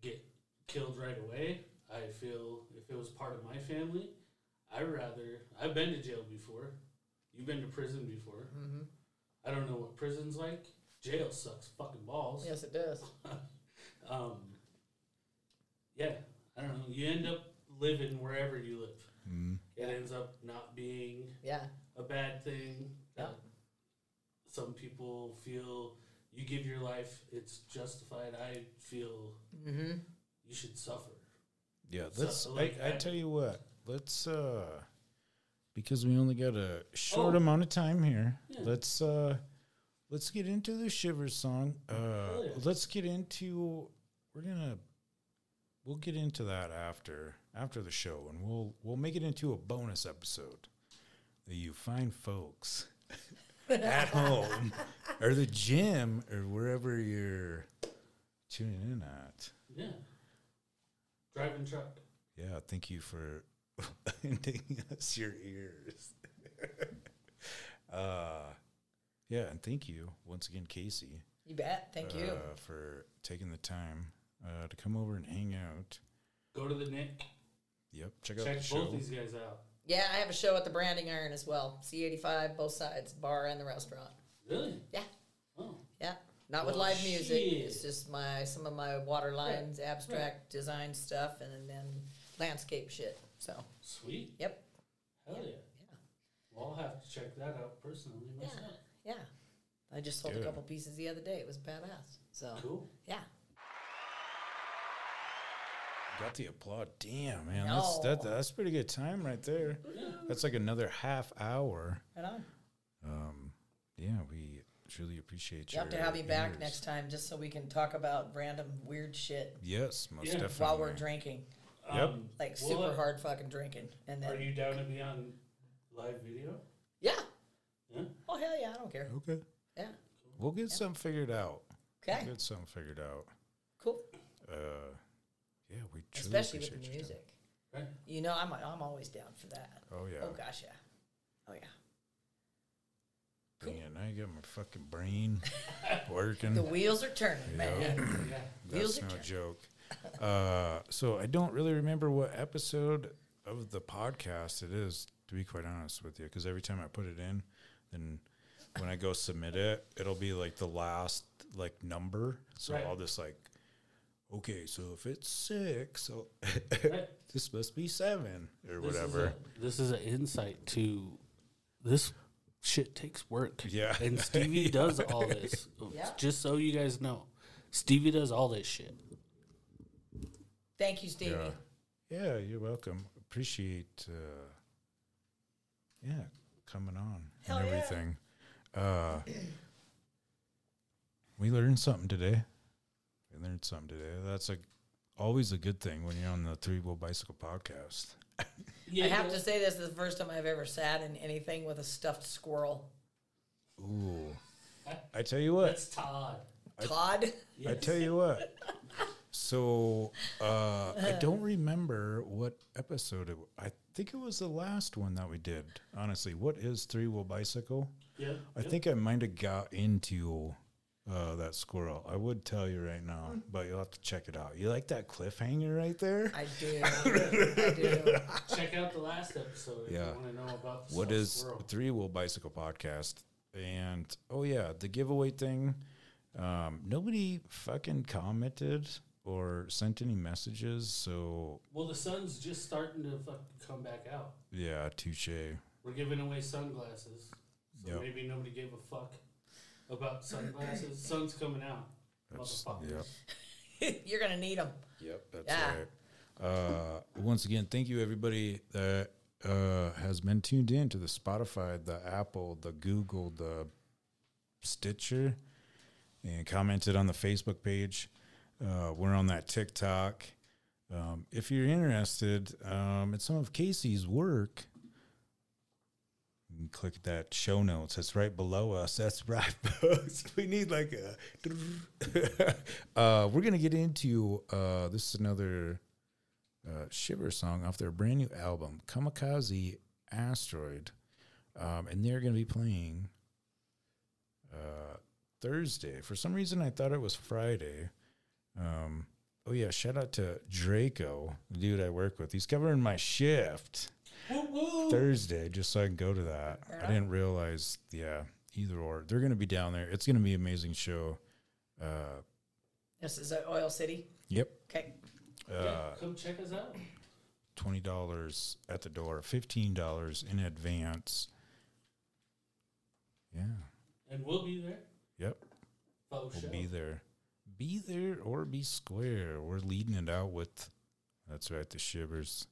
get killed right away. I feel if it was part of my family, I rather. I've been to jail before. You've been to prison before. Mm-hmm. I don't know what prison's like. Jail sucks fucking balls. Yes, it does. Um, yeah, I don't know. You end up living wherever you live. Mm. It ends up not being Yeah. a bad thing. Yeah. Uh, some people feel you give your life, it's justified. I feel Mm-hmm. you should suffer. Yeah, So, let's. like, I, I I- tell you what. Let's. uh Because we only got a short Oh. amount of time here. Yeah. Let's. uh Let's get into the Shiverz song. Uh Oh, yeah. Let's get into. We're gonna. We'll get into that after after the show, and we'll we'll make it into a bonus episode that you fine folks at home or the gym or wherever you're tuning in at. Yeah. Driving truck. Yeah, thank you for lending us your ears. uh, Yeah, and thank you once again, Casey, You bet. Thank you. uh, for taking the time uh, to come over and hang out. Go to the Nic. Yep, check out Check the show. both these guys out. Yeah, I have a show at the Branding Iron as well. C85, both sides, bar and the restaurant. Really? Yeah, Oh. yeah. Not with live music. shit. It's just my some of my water lines, abstract design stuff, and then landscape shit. So, Sweet. yep. Hell yeah. Yeah. Well, I'll have to check that out personally myself. Yeah. I just sold Good. a couple pieces the other day. It was badass. So, Cool. yeah. Got the applaud. Damn, man, that's that, that's pretty good time right there. That's like another half hour. Right on. Um, yeah, we truly appreciate You your have to have me back ears. next time just so we can talk about random weird shit Yes, most Yeah. definitely. while we're drinking. Yep. Um, Like well, super uh, hard fucking drinking. And Are you down to be on live video? yeah. Yeah. Oh, hell yeah. I don't care. Okay, Yeah. we'll get something figured out. Okay. We'll get something figured out. Cool. Uh, yeah, we truly Especially with the appreciate your music. Right. You know, I'm, I'm always down for that. Oh yeah. Oh, gosh, yeah. Oh, yeah. Bring it. Now you got my fucking brain working. The wheels are turning, Yeah. man. Yeah. wheels That's are no turning. joke. Uh, so I don't really remember what episode of the podcast it is, to be quite honest with you, because every time I put it in, then when I go submit it, it'll be like the last like number. So Right. I'll just like, okay, so if it's six, so Right. this must be seven or This is whatever. a- This is an insight to this shit takes work. Yeah. And Stevie does all this. Yeah. Just so you guys know. Stevie does all this shit. Thank you, Stevie. Yeah. Yeah, you're welcome. Appreciate uh yeah, coming on Hell and yeah. everything. Uh we learned something today. We learned something today. That's a always a good thing when you're on the Three Wheel Bicycle podcast. Yeah, I have to say this is the first time I've ever sat in anything with a stuffed squirrel. Ooh. I tell you what. That's Todd. Todd? I tell you what. So uh, I don't remember what episode it. w- I think it was the last one that we did. Honestly, what is three wheel bicycle? Yeah. I think I might have got into uh, that squirrel. I would tell you right now, but you'll have to check it out. You like that cliffhanger right there? I do. I do. Check out the last episode if Yeah. you want to know about the What South is squirrel. three wheel bicycle podcast? And oh yeah, the giveaway thing. Um, nobody fucking commented or sent any messages. So Well, the sun's just starting to fucking come back out. yeah, touche. We're giving away sunglasses. So Yep. maybe nobody gave a fuck about sunglasses. Sun's coming out. That's Motherfuckers. yep. You're going to need them. Yep, that's Yeah. right. Uh, once again, thank you everybody that uh, has been tuned in to the Spotify, the Apple, the Google, the Stitcher, and commented on the Facebook page. Uh, we're on that TikTok. Um, if you're interested um, in some of Casey's work, click that show notes. That's right below us. That's right, folks. We need like a. uh, we're gonna get into uh, this is another uh, Shiver song off their brand new album, Kamikaze Asteroid, um, and they're gonna be playing uh, Thursday. For some reason, I thought it was Friday. Um, oh yeah, shout out to Draco, the dude I work with. He's covering my shift. Woo woo. Thursday just so I can go to that. I didn't realize, yeah, either or. They're going to be down there. It's going to be an amazing show. Uh, This is uh, Oil City. yep. Okay. Uh, come check us out. $20 at the door, $15 in advance. Yeah. And we'll be there. Yep. Faux We'll show. be there. Be there or be square. We're leading it out with, that's right, the Shiverz.